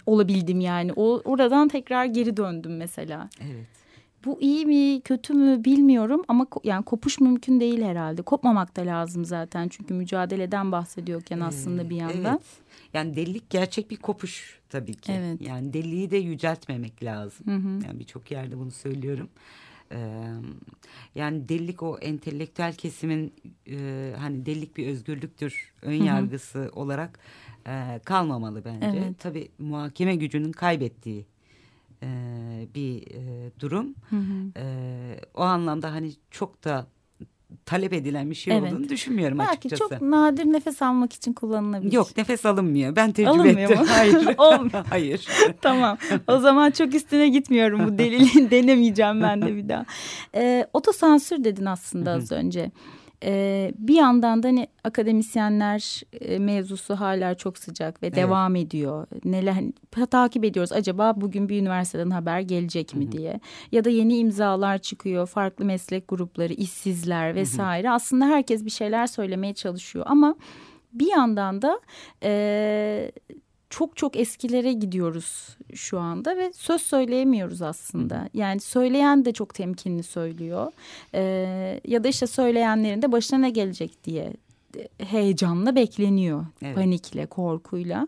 olabildim yani. O oradan tekrar geri döndüm mesela. Evet. Bu iyi mi kötü mü bilmiyorum ama yani kopuş mümkün değil herhalde. Kopmamak da lazım zaten çünkü mücadeleden bahsediyorken aslında bir yandan. Evet. Yani delilik gerçek bir kopuş tabii ki. Evet. Yani deliliği de yüceltmemek lazım. Hı hı. Yani birçok yerde bunu söylüyorum. Ee, yani delilik o entelektüel kesimin e, hani delilik bir özgürlüktür ön hı. yargısı olarak e, kalmamalı bence. Evet. Tabii muhakeme gücünün kaybettiği e, bir e, durum. Hı hı. E, o anlamda hani çok da talep edilen bir şey Evet. olduğunu düşünmüyorum Belki açıkçası. çok nadir nefes almak için kullanılabilir. Yok nefes alınmıyor. Ben tecrübe Alınmıyor ettim. mu? Hayır. Olmuyor. Hayır. tamam. O zaman çok üstüne gitmiyorum bu deliliğin denemeyeceğim ben de bir daha. Ee, otosansür dedin aslında az önce. Ee, bir yandan da hani akademisyenler e, mevzusu hala çok sıcak ve Evet. devam ediyor. Neler hani, takip ediyoruz acaba bugün bir üniversiteden haber gelecek mi diye. Ya da yeni imzalar çıkıyor, farklı meslek grupları, işsizler vesaire. Aslında herkes bir şeyler söylemeye çalışıyor ama bir yandan da e, çok çok eskilere gidiyoruz şu anda ve söz söyleyemiyoruz aslında. Yani söyleyen de çok temkinli söylüyor. Ee, ya da işte söyleyenlerin de başına ne gelecek diye heyecanla bekleniyor. Evet. Panikle, korkuyla.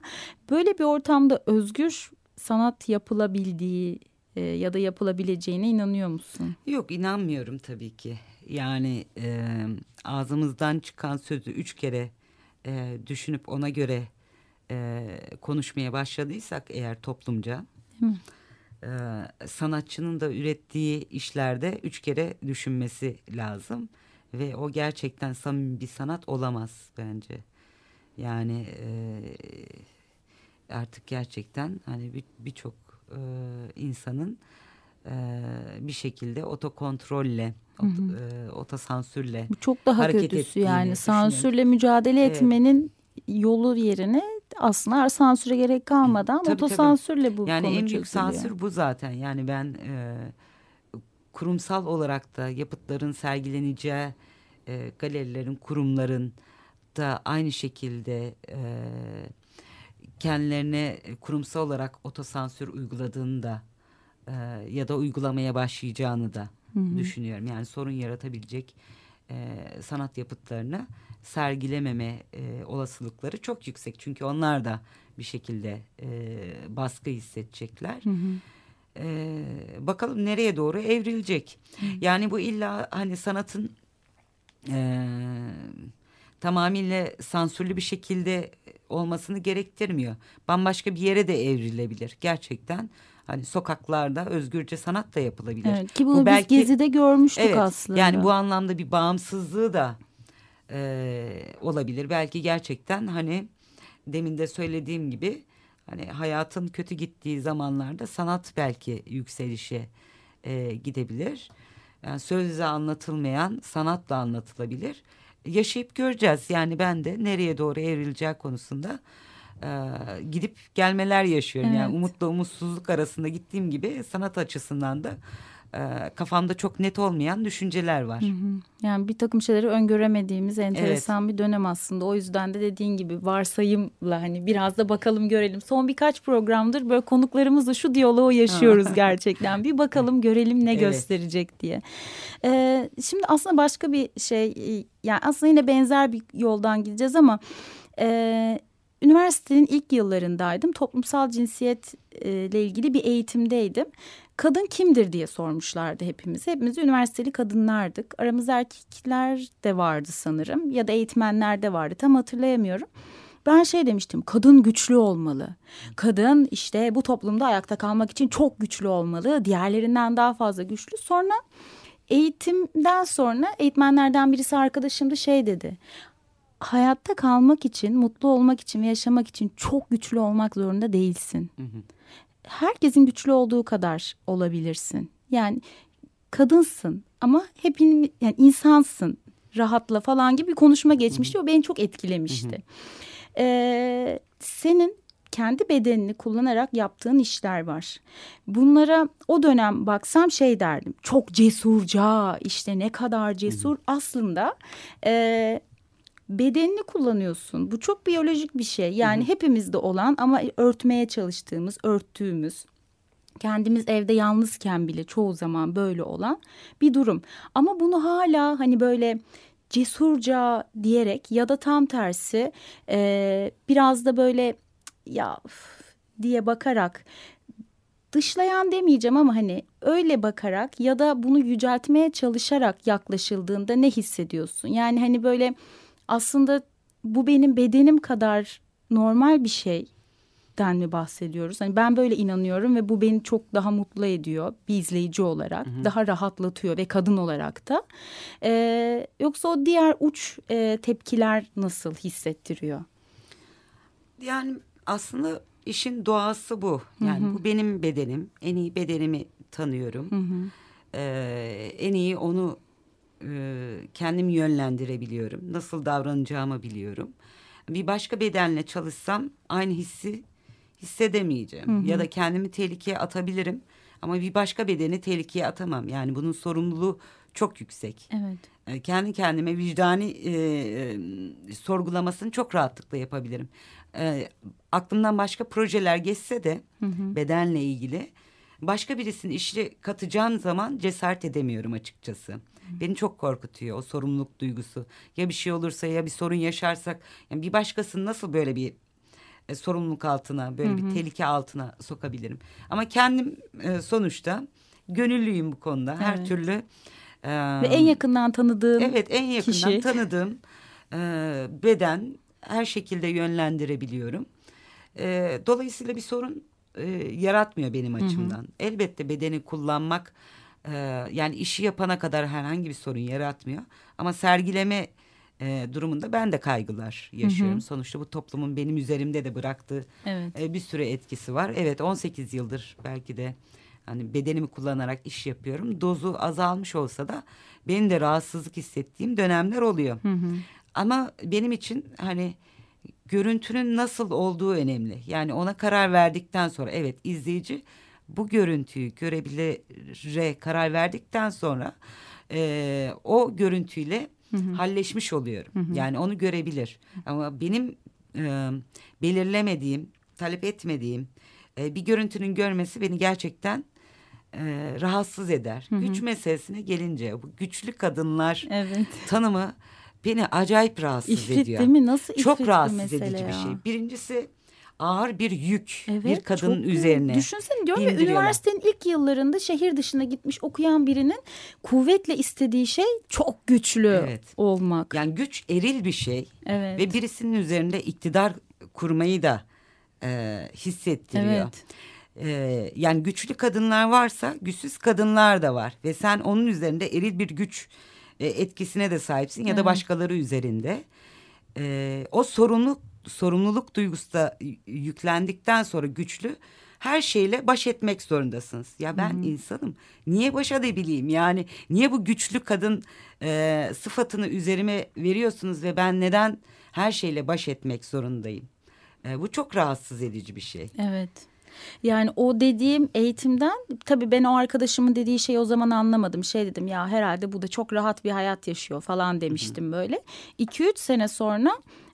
Böyle bir ortamda özgür sanat yapılabildiği e, ya da yapılabileceğine inanıyor musun? Yok inanmıyorum tabii ki. Yani e, ağzımızdan çıkan sözü üç kere e, düşünüp ona göre e, konuşmaya başladıysak eğer toplumca e, sanatçının da ürettiği işlerde üç kere düşünmesi lazım ve o gerçekten samimi bir sanat olamaz bence. Yani e, artık gerçekten hani bir- birçok e, insanın e, bir şekilde otokontrolle, ot, e, otosansürle Bu çok daha Hareket kötüsü yani sansürle mücadele Evet. etmenin yolu yerine aslında sansüre gerek kalmadan Tabii, tabii. otosansürle bu yani konu en büyük çözülüyor. sansür bu zaten. Yani ben e, kurumsal olarak da yapıtların sergileneceği e, galerilerin, kurumların da aynı şekilde e, kendilerine kurumsal olarak otosansür uyguladığını da e, ya da uygulamaya başlayacağını da düşünüyorum. Yani sorun yaratabilecek e, sanat yapıtlarını sergilememe e, olasılıkları çok yüksek. Çünkü onlar da bir şekilde e, baskı hissedecekler. E, bakalım nereye doğru evrilecek. Yani bu illa hani sanatın e, tamamıyla sansürlü bir şekilde olmasını gerektirmiyor. Bambaşka bir yere de evrilebilir. Gerçekten hani sokaklarda özgürce sanat da yapılabilir. Evet, ki bunu Bu biz Gezi'de görmüştük aslında. Yani bu anlamda bir bağımsızlığı da e, olabilir. Belki gerçekten hani demin de söylediğim gibi hani hayatın kötü gittiği zamanlarda sanat belki yükselişe e, gidebilir. Yani sözle anlatılmayan sanatla anlatılabilir. Yaşayıp göreceğiz. Yani ben de nereye doğru evrileceği konusunda e, gidip gelmeler yaşıyorum. Yani Evet. umutla umutsuzluk arasında gittiğim gibi sanat açısından da e, kafamda çok net olmayan düşünceler var. Hı hı. Yani bir takım şeyleri öngöremediğimiz enteresan bir dönem aslında. O yüzden de dediğin gibi varsayımla hani biraz da bakalım görelim. Son birkaç programdır böyle konuklarımızla şu diyaloğu yaşıyoruz gerçekten. Bir bakalım görelim ne Evet. gösterecek diye. Ee, şimdi aslında başka bir şey e, yani aslında yine benzer bir yoldan gideceğiz ama... E, Üniversitenin ilk yıllarındaydım. Toplumsal cinsiyetle ilgili bir eğitimdeydim. Kadın kimdir diye sormuşlardı hepimiz. Hepimiz üniversiteli kadınlardık. Aramızda erkekler de vardı sanırım ya da eğitmenler de vardı tam hatırlayamıyorum. Ben şey demiştim kadın güçlü olmalı. Kadın işte bu toplumda ayakta kalmak için çok güçlü olmalı. Diğerlerinden daha fazla güçlü. Sonra eğitimden sonra eğitmenlerden birisi arkadaşım da şey dedi hayatta kalmak için, mutlu olmak için ve yaşamak için çok güçlü olmak zorunda değilsin. Herkesin güçlü olduğu kadar olabilirsin. Yani kadınsın ama hepin yani insansın. Rahatla falan gibi bir konuşma geçmişti. O beni çok etkilemişti. Ee, senin kendi bedenini kullanarak yaptığın işler var. Bunlara o dönem baksam şey derdim. Çok cesurca işte ne kadar cesur. Aslında e, bedenini kullanıyorsun. Bu çok biyolojik bir şey. Yani hepimizde olan ama örtmeye çalıştığımız, örttüğümüz kendimiz evde yalnızken bile çoğu zaman böyle olan bir durum. Ama bunu hala hani böyle cesurca diyerek ya da tam tersi e, biraz da böyle ya üf, diye bakarak dışlayan demeyeceğim ama hani öyle bakarak ya da bunu yüceltmeye çalışarak yaklaşıldığında ne hissediyorsun? Yani hani böyle aslında bu benim bedenim kadar normal bir şey den mi bahsediyoruz? Hani ben böyle inanıyorum ve bu beni çok daha mutlu ediyor bir izleyici olarak. Hı hı. Daha rahatlatıyor ve kadın olarak da. Ee, yoksa o diğer uç e, tepkiler nasıl hissettiriyor? Yani aslında işin doğası bu. Yani hı hı. bu benim bedenim. En iyi bedenimi tanıyorum. Hı hı. Ee, en iyi onu e, kendim yönlendirebiliyorum. Nasıl davranacağımı biliyorum. Bir başka bedenle çalışsam aynı hissi hissedemeyeceğim. Hı hı. Ya da kendimi tehlikeye atabilirim. Ama bir başka bedeni tehlikeye atamam. Yani bunun sorumluluğu çok yüksek. Evet. E, kendi kendime vicdani e, e, sorgulamasını çok rahatlıkla yapabilirim. E, aklımdan başka projeler geçse de hı hı. bedenle ilgili başka birisinin işe katacağım zaman cesaret edemiyorum açıkçası. Beni çok korkutuyor o sorumluluk duygusu. Ya bir şey olursa ya bir sorun yaşarsak yani bir başkasını nasıl böyle bir e, sorumluluk altına böyle Hı -hı. bir tehlike altına sokabilirim. Ama kendim e, sonuçta gönüllüyüm bu konuda. Evet. Her türlü e, ve en yakından tanıdığım Evet, en yakından kişi. tanıdığım e, beden her şekilde yönlendirebiliyorum. E, dolayısıyla bir sorun e, yaratmıyor benim açımdan. Hı hı. Elbette bedeni kullanmak e, yani işi yapana kadar herhangi bir sorun yaratmıyor. Ama sergileme e, durumunda ben de kaygılar yaşıyorum. Hı hı. Sonuçta bu toplumun benim üzerimde de bıraktığı evet. e, bir süre etkisi var. Evet 18 yıldır belki de hani bedenimi kullanarak iş yapıyorum. Dozu azalmış olsa da benim de rahatsızlık hissettiğim dönemler oluyor. Hı hı. Ama benim için hani görüntünün nasıl olduğu önemli. Yani ona karar verdikten sonra evet izleyici bu görüntüyü görebilire karar verdikten sonra e, o görüntüyle hı hı. halleşmiş oluyorum. Hı hı. Yani onu görebilir. Ama benim e, belirlemediğim, talep etmediğim e, bir görüntünün görmesi beni gerçekten e, rahatsız eder. Hı hı. Güç meselesine gelince bu güçlü kadınlar evet. tanımı beni acayip rahatsız ifrit, ediyor. değil mi? Nasıl Çok rahatsız edici ya. bir şey. Birincisi ağır bir yük evet, bir kadının üzerine. Düşünsene diyorum ya üniversitenin ilk yıllarında şehir dışına gitmiş okuyan birinin kuvvetle istediği şey çok güçlü evet. olmak. Yani güç eril bir şey evet. ve birisinin üzerinde iktidar kurmayı da e, hissettiriyor. Evet. Ee, yani güçlü kadınlar varsa güçsüz kadınlar da var ve sen onun üzerinde eril bir güç e, etkisine de sahipsin ya da başkaları üzerinde. E, o sorumluluk sorumluluk duygusu da yüklendikten sonra güçlü her şeyle baş etmek zorundasınız. Ya ben Hı-hı. insanım. Niye baş edebileyim? Yani niye bu güçlü kadın e, sıfatını üzerime veriyorsunuz ve ben neden her şeyle baş etmek zorundayım? E, bu çok rahatsız edici bir şey. Evet. Yani o dediğim eğitimden tabii ben o arkadaşımın dediği şeyi o zaman anlamadım. Şey dedim ya herhalde bu da çok rahat bir hayat yaşıyor falan demiştim böyle. 2-3 sene sonra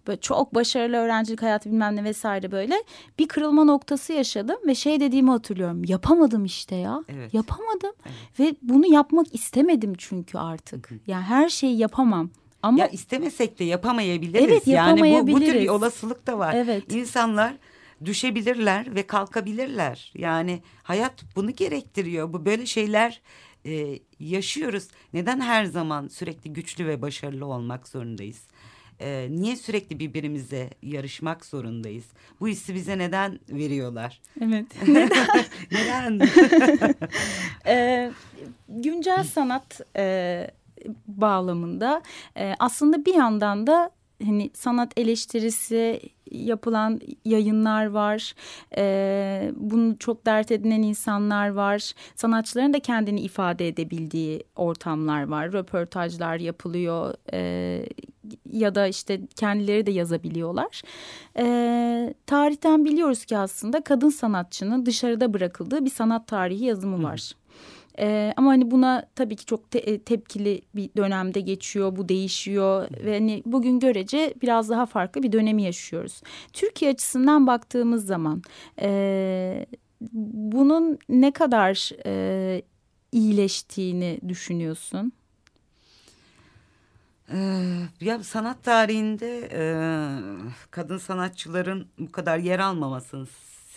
böyle çok başarılı öğrencilik hayatı bilmem ne vesaire böyle bir kırılma noktası yaşadım ve şey dediğimi hatırlıyorum. Yapamadım işte ya. Evet. Yapamadım evet. ve bunu yapmak istemedim çünkü artık. Yani her şeyi yapamam. Ama ya istemesek de yapamayabiliriz. Evet, yapamayabiliriz. Yani bu, bu tür bir olasılık da var. Evet. İnsanlar düşebilirler ve kalkabilirler. Yani hayat bunu gerektiriyor. Bu böyle şeyler e, yaşıyoruz. Neden her zaman sürekli güçlü ve başarılı olmak zorundayız? E, niye sürekli birbirimize yarışmak zorundayız? Bu hissi bize neden veriyorlar? Evet. Neden? neden? e, güncel sanat e, bağlamında e, aslında bir yandan da hani sanat eleştirisi yapılan yayınlar var. E, bunu çok dert edinen insanlar var. Sanatçıların da kendini ifade edebildiği ortamlar var. Röportajlar yapılıyor. E, ya da işte kendileri de yazabiliyorlar. E, tarihten biliyoruz ki aslında kadın sanatçının dışarıda bırakıldığı bir sanat tarihi yazımı var. Ee, ama hani buna tabii ki çok te e, tepkili bir dönemde geçiyor, bu değişiyor ve hani bugün görece biraz daha farklı bir dönemi yaşıyoruz. Türkiye açısından baktığımız zaman e, bu bunun ne kadar e, iyileştiğini düşünüyorsun? Ee, ya sanat tarihinde e, kadın sanatçıların bu kadar yer almamasının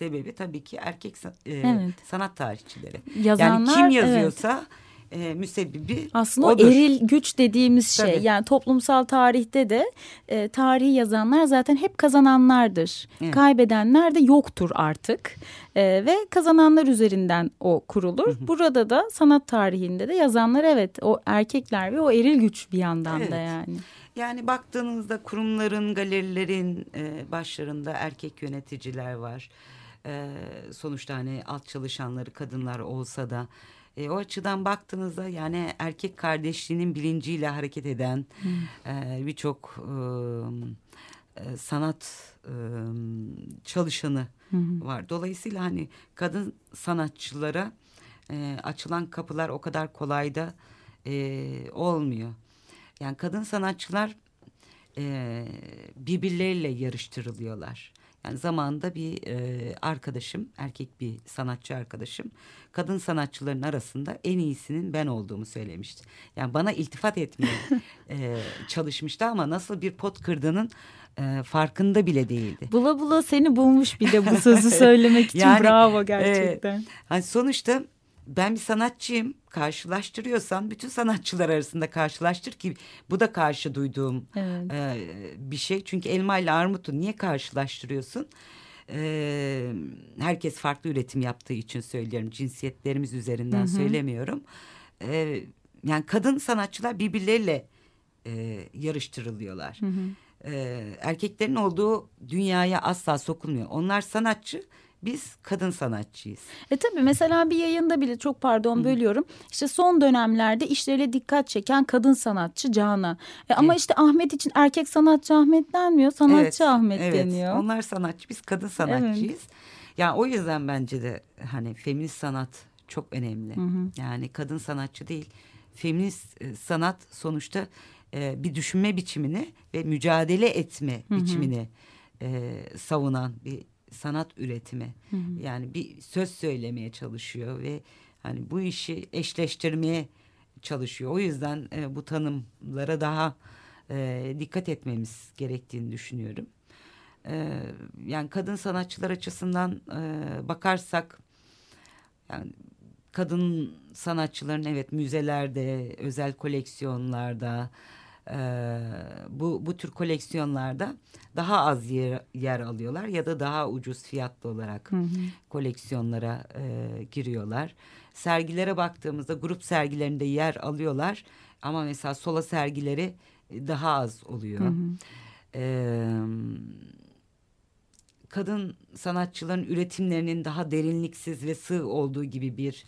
sebebi tabii ki erkek e, Evet. sanat tarihçileri. Yazanlar, yani kim evet. yazıyorsa e, müsebbibi Aslında odur. o eril güç dediğimiz şey Tabii. yani toplumsal tarihte de e, tarihi yazanlar zaten hep kazananlardır. Evet. Kaybedenler de yoktur artık E, ve kazananlar üzerinden o kurulur. Burada da sanat tarihinde de yazanlar evet o erkekler ve o eril güç bir yandan da Evet. yani. Yani baktığınızda kurumların, galerilerin e, başlarında erkek yöneticiler var. E, sonuçta hani alt çalışanları kadınlar olsa da e, o açıdan baktığınızda yani erkek kardeşliğinin bilinciyle hareket eden e, birçok e, e, sanat e, çalışanı var. Dolayısıyla hani kadın sanatçılara e, açılan kapılar o kadar kolay da e, olmuyor. Yani kadın sanatçılar e, birbirleriyle yarıştırılıyorlar. Yani zamanında bir e, arkadaşım, erkek bir sanatçı arkadaşım, kadın sanatçıların arasında en iyisinin ben olduğumu söylemişti. Yani bana iltifat etmeye e, çalışmıştı ama nasıl bir pot kırdığının e, farkında bile değildi. Bula bula seni bulmuş bir de bu sözü söylemek için Yani, bravo e, gerçekten. Hani sonuçta ben bir sanatçıyım. Karşılaştırıyorsan bütün sanatçılar arasında karşılaştır ki bu da karşı duyduğum Evet. e, bir şey. Çünkü elma ile armutu niye karşılaştırıyorsun? E, herkes farklı üretim yaptığı için söylüyorum. Cinsiyetlerimiz üzerinden söylemiyorum. E, yani kadın sanatçılar birbirleriyle e, yarıştırılıyorlar. E, erkeklerin olduğu dünyaya asla sokulmuyor. Onlar sanatçı, biz kadın sanatçıyız. E tabii mesela bir yayında bile çok pardon bölüyorum. İşte son dönemlerde işleriyle dikkat çeken kadın sanatçı Cana. E ama Evet. işte Ahmet için erkek sanatçı Ahmet denmiyor. Sanatçı Ahmet evet. deniyor. Onlar sanatçı, biz kadın sanatçıyız. Yani o yüzden bence de hani feminist sanat çok önemli. Yani kadın sanatçı değil, feminist e, sanat sonuçta e, bir düşünme biçimini ve mücadele etme biçimini e, savunan bir sanat üretimi. Yani bir söz söylemeye çalışıyor ve hani bu işi eşleştirmeye çalışıyor. O yüzden e, bu tanımlara daha e, dikkat etmemiz gerektiğini düşünüyorum. E, yani kadın sanatçılar açısından e, bakarsak yani kadın sanatçıların evet müzelerde, özel koleksiyonlarda e, bu bu tür koleksiyonlarda daha az yer, yer alıyorlar ya da daha ucuz fiyatlı olarak koleksiyonlara e, giriyorlar. Sergilere baktığımızda grup sergilerinde yer alıyorlar ama mesela sola sergileri daha az oluyor. Eee kadın sanatçıların üretimlerinin daha derinliksiz ve sığ olduğu gibi bir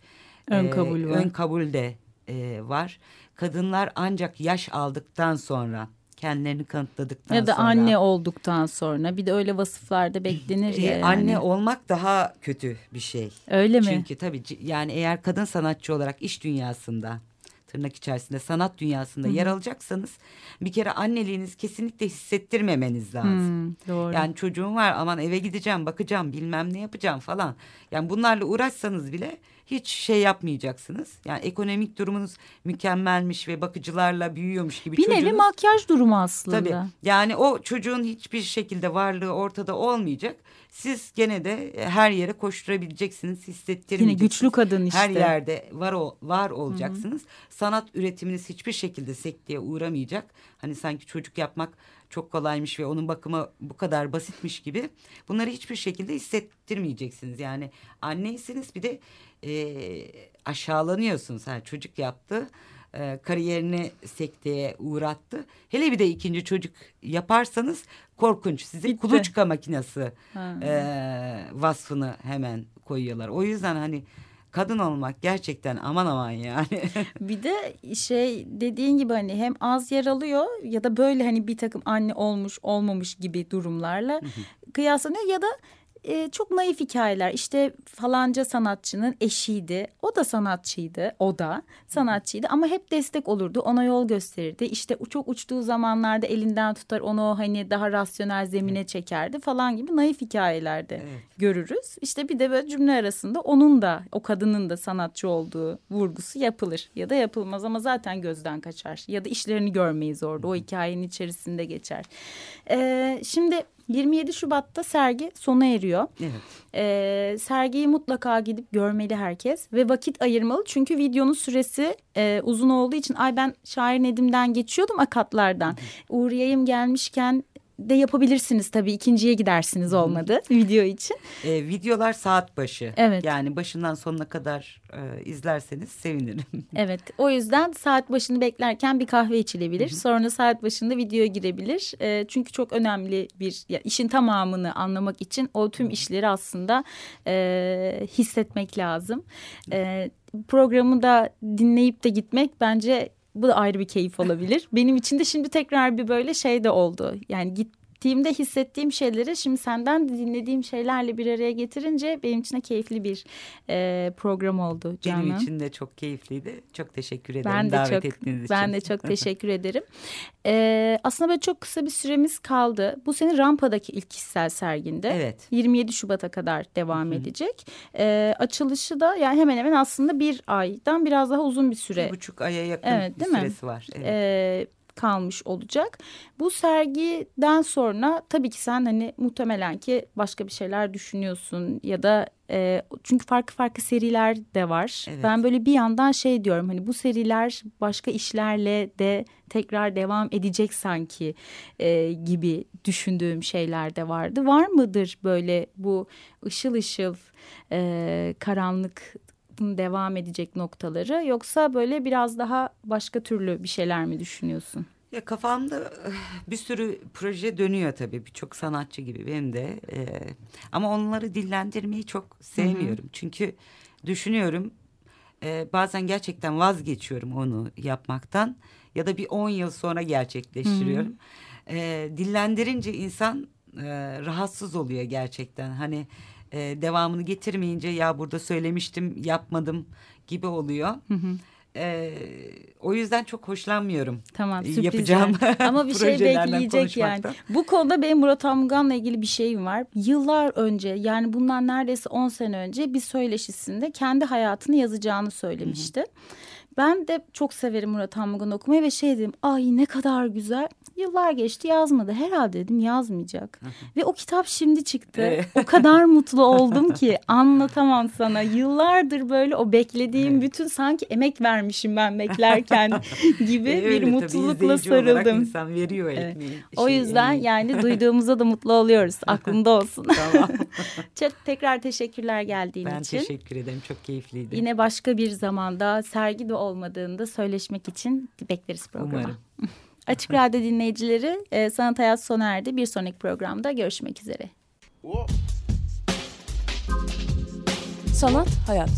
Ön e, kabul var. Ön kabul de e, var. Kadınlar ancak yaş aldıktan sonra kendilerini kanıtladıktan Ya da sonra anne olduktan sonra bir de öyle vasıflarda beklenir e, ya. yani. anne olmak daha kötü bir şey. Öyle mi? Çünkü tabii yani eğer kadın sanatçı olarak iş dünyasında tırnak içerisinde sanat dünyasında yer alacaksanız bir kere anneliğiniz kesinlikle hissettirmemeniz lazım. Hmm, doğru. Yani çocuğum var aman eve gideceğim bakacağım bilmem ne yapacağım falan. Yani bunlarla uğraşsanız bile hiç şey yapmayacaksınız. Yani ekonomik durumunuz mükemmelmiş ve bakıcılarla büyüyormuş gibi bir nevi çocuğunuz- makyaj durumu aslında. Tabii. Yani o çocuğun hiçbir şekilde varlığı ortada olmayacak. Siz gene de her yere koşturabileceksiniz, Yine hissettirmeyeceksiniz. güçlü kadın işte. Her yerde var o var olacaksınız. Sanat üretiminiz hiçbir şekilde sekteye uğramayacak. Hani sanki çocuk yapmak çok kolaymış ve onun bakımı bu kadar basitmiş gibi. Bunları hiçbir şekilde hissettirmeyeceksiniz. Yani anneyseniz bir de e, aşağılanıyorsunuz. Ha, çocuk yaptı e, kariyerini sekteye uğrattı. Hele bir de ikinci çocuk yaparsanız korkunç. Size Bitti. kuluçka makinesi Ha. e, vasfını hemen koyuyorlar. O yüzden hani kadın olmak gerçekten aman aman yani. Bir de şey dediğin gibi hani hem az yer alıyor ya da böyle hani bir takım anne olmuş olmamış gibi durumlarla kıyaslanıyor ya da e, çok naif hikayeler. İşte falanca sanatçının eşiydi. O da sanatçıydı. O da sanatçıydı ama hep destek olurdu. Ona yol gösterirdi. İşte çok uçtuğu zamanlarda elinden tutar onu hani daha rasyonel zemine çekerdi falan gibi naif hikayelerde Evet. görürüz. İşte bir de böyle cümle arasında onun da o kadının da sanatçı olduğu vurgusu yapılır ya da yapılmaz ama zaten gözden kaçar ya da işlerini görmeyiz orada o hikayenin içerisinde geçer. Ee, şimdi 27 Şubat'ta sergi sona eriyor. Evet. Ee, sergiyi mutlaka gidip görmeli herkes ve vakit ayırmalı. Çünkü videonun süresi e, uzun olduğu için ay ben şair Nedim'den geçiyordum akatlardan. Uğrayayım gelmişken de yapabilirsiniz tabii ikinciye gidersiniz olmadı video için. E, videolar saat başı. Evet. Yani başından sonuna kadar e, izlerseniz sevinirim. Evet o yüzden saat başını beklerken bir kahve içilebilir. Sonra saat başında videoya girebilir. E, çünkü çok önemli bir ya, işin tamamını anlamak için o tüm işleri aslında e, hissetmek lazım. E, programı da dinleyip de gitmek bence bu da ayrı bir keyif olabilir. Benim için de şimdi tekrar bir böyle şey de oldu. Yani gittiğimde hissettiğim şeyleri şimdi senden de dinlediğim şeylerle bir araya getirince benim için de keyifli bir e, program oldu Canan. Benim için de çok keyifliydi. Çok teşekkür ederim Ben de davet çok ettiğiniz için. ben de çok teşekkür ederim. Ee, aslında böyle çok kısa bir süremiz kaldı. Bu senin Rampa'daki ilk kişisel serginde. Evet. 27 Şubat'a kadar devam edecek. Ee, açılışı da yani hemen hemen aslında bir aydan biraz daha uzun bir süre Bir buçuk aya yakın Evet, bir değil mi? süresi var. Evet. e, kalmış olacak. Bu sergiden sonra tabii ki sen hani muhtemelen ki başka bir şeyler düşünüyorsun ya da e, çünkü farklı farklı seriler de var. Evet. Ben böyle bir yandan şey diyorum hani bu seriler başka işlerle de tekrar devam edecek sanki e, gibi düşündüğüm şeyler de vardı. Var mıdır böyle bu ışıl ışıl e, karanlık devam edecek noktaları yoksa böyle biraz daha başka türlü bir şeyler mi düşünüyorsun? Ya kafamda eh, bir sürü proje dönüyor tabii birçok sanatçı gibi benim de. Ee, ama onları dillendirmeyi çok sevmiyorum. Çünkü düşünüyorum e, bazen gerçekten vazgeçiyorum onu yapmaktan ya da bir 10 yıl sonra gerçekleştiriyorum. Ee, dillendirince insan e, rahatsız oluyor gerçekten. Hani e, devamını getirmeyince ya burada söylemiştim yapmadım gibi oluyor. Ee, o yüzden çok hoşlanmıyorum. Tamam e, sürprizler. yapacağım Ama bir şey bekleyecek yani. Bu konuda benim Murat Amgan'la ilgili bir şeyim var. Yıllar önce yani bundan neredeyse 10 sene önce bir söyleşisinde kendi hayatını yazacağını söylemişti. Ben de çok severim Murat Hamgan okumayı ve şey dedim ay ne kadar güzel. Yıllar geçti yazmadı. Herhalde dedim yazmayacak. Ve o kitap şimdi çıktı. O kadar mutlu oldum ki anlatamam sana. Yıllardır böyle o beklediğim bütün sanki emek vermişim ben beklerken gibi E, bir mutlulukla sarıldım. insan veriyor Evet. ekmeği. O yüzden emeği. yani duyduğumuzda da mutlu oluyoruz. Aklında olsun. Tamam. Çok tekrar teşekkürler geldiğin ben için. teşekkür ederim. Çok keyifliydi. Yine başka bir zamanda sergi de olmadığında söyleşmek için bekleriz programa. Umarım. Açık Radyo dinleyicileri e, Sanat Hayat sona erdi. Bir sonraki programda görüşmek üzere. Sanat, hayat.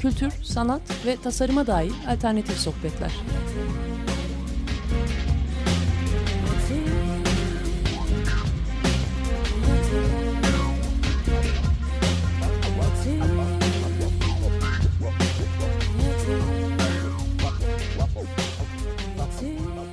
Kültür, sanat ve tasarıma dair alternatif sohbetler.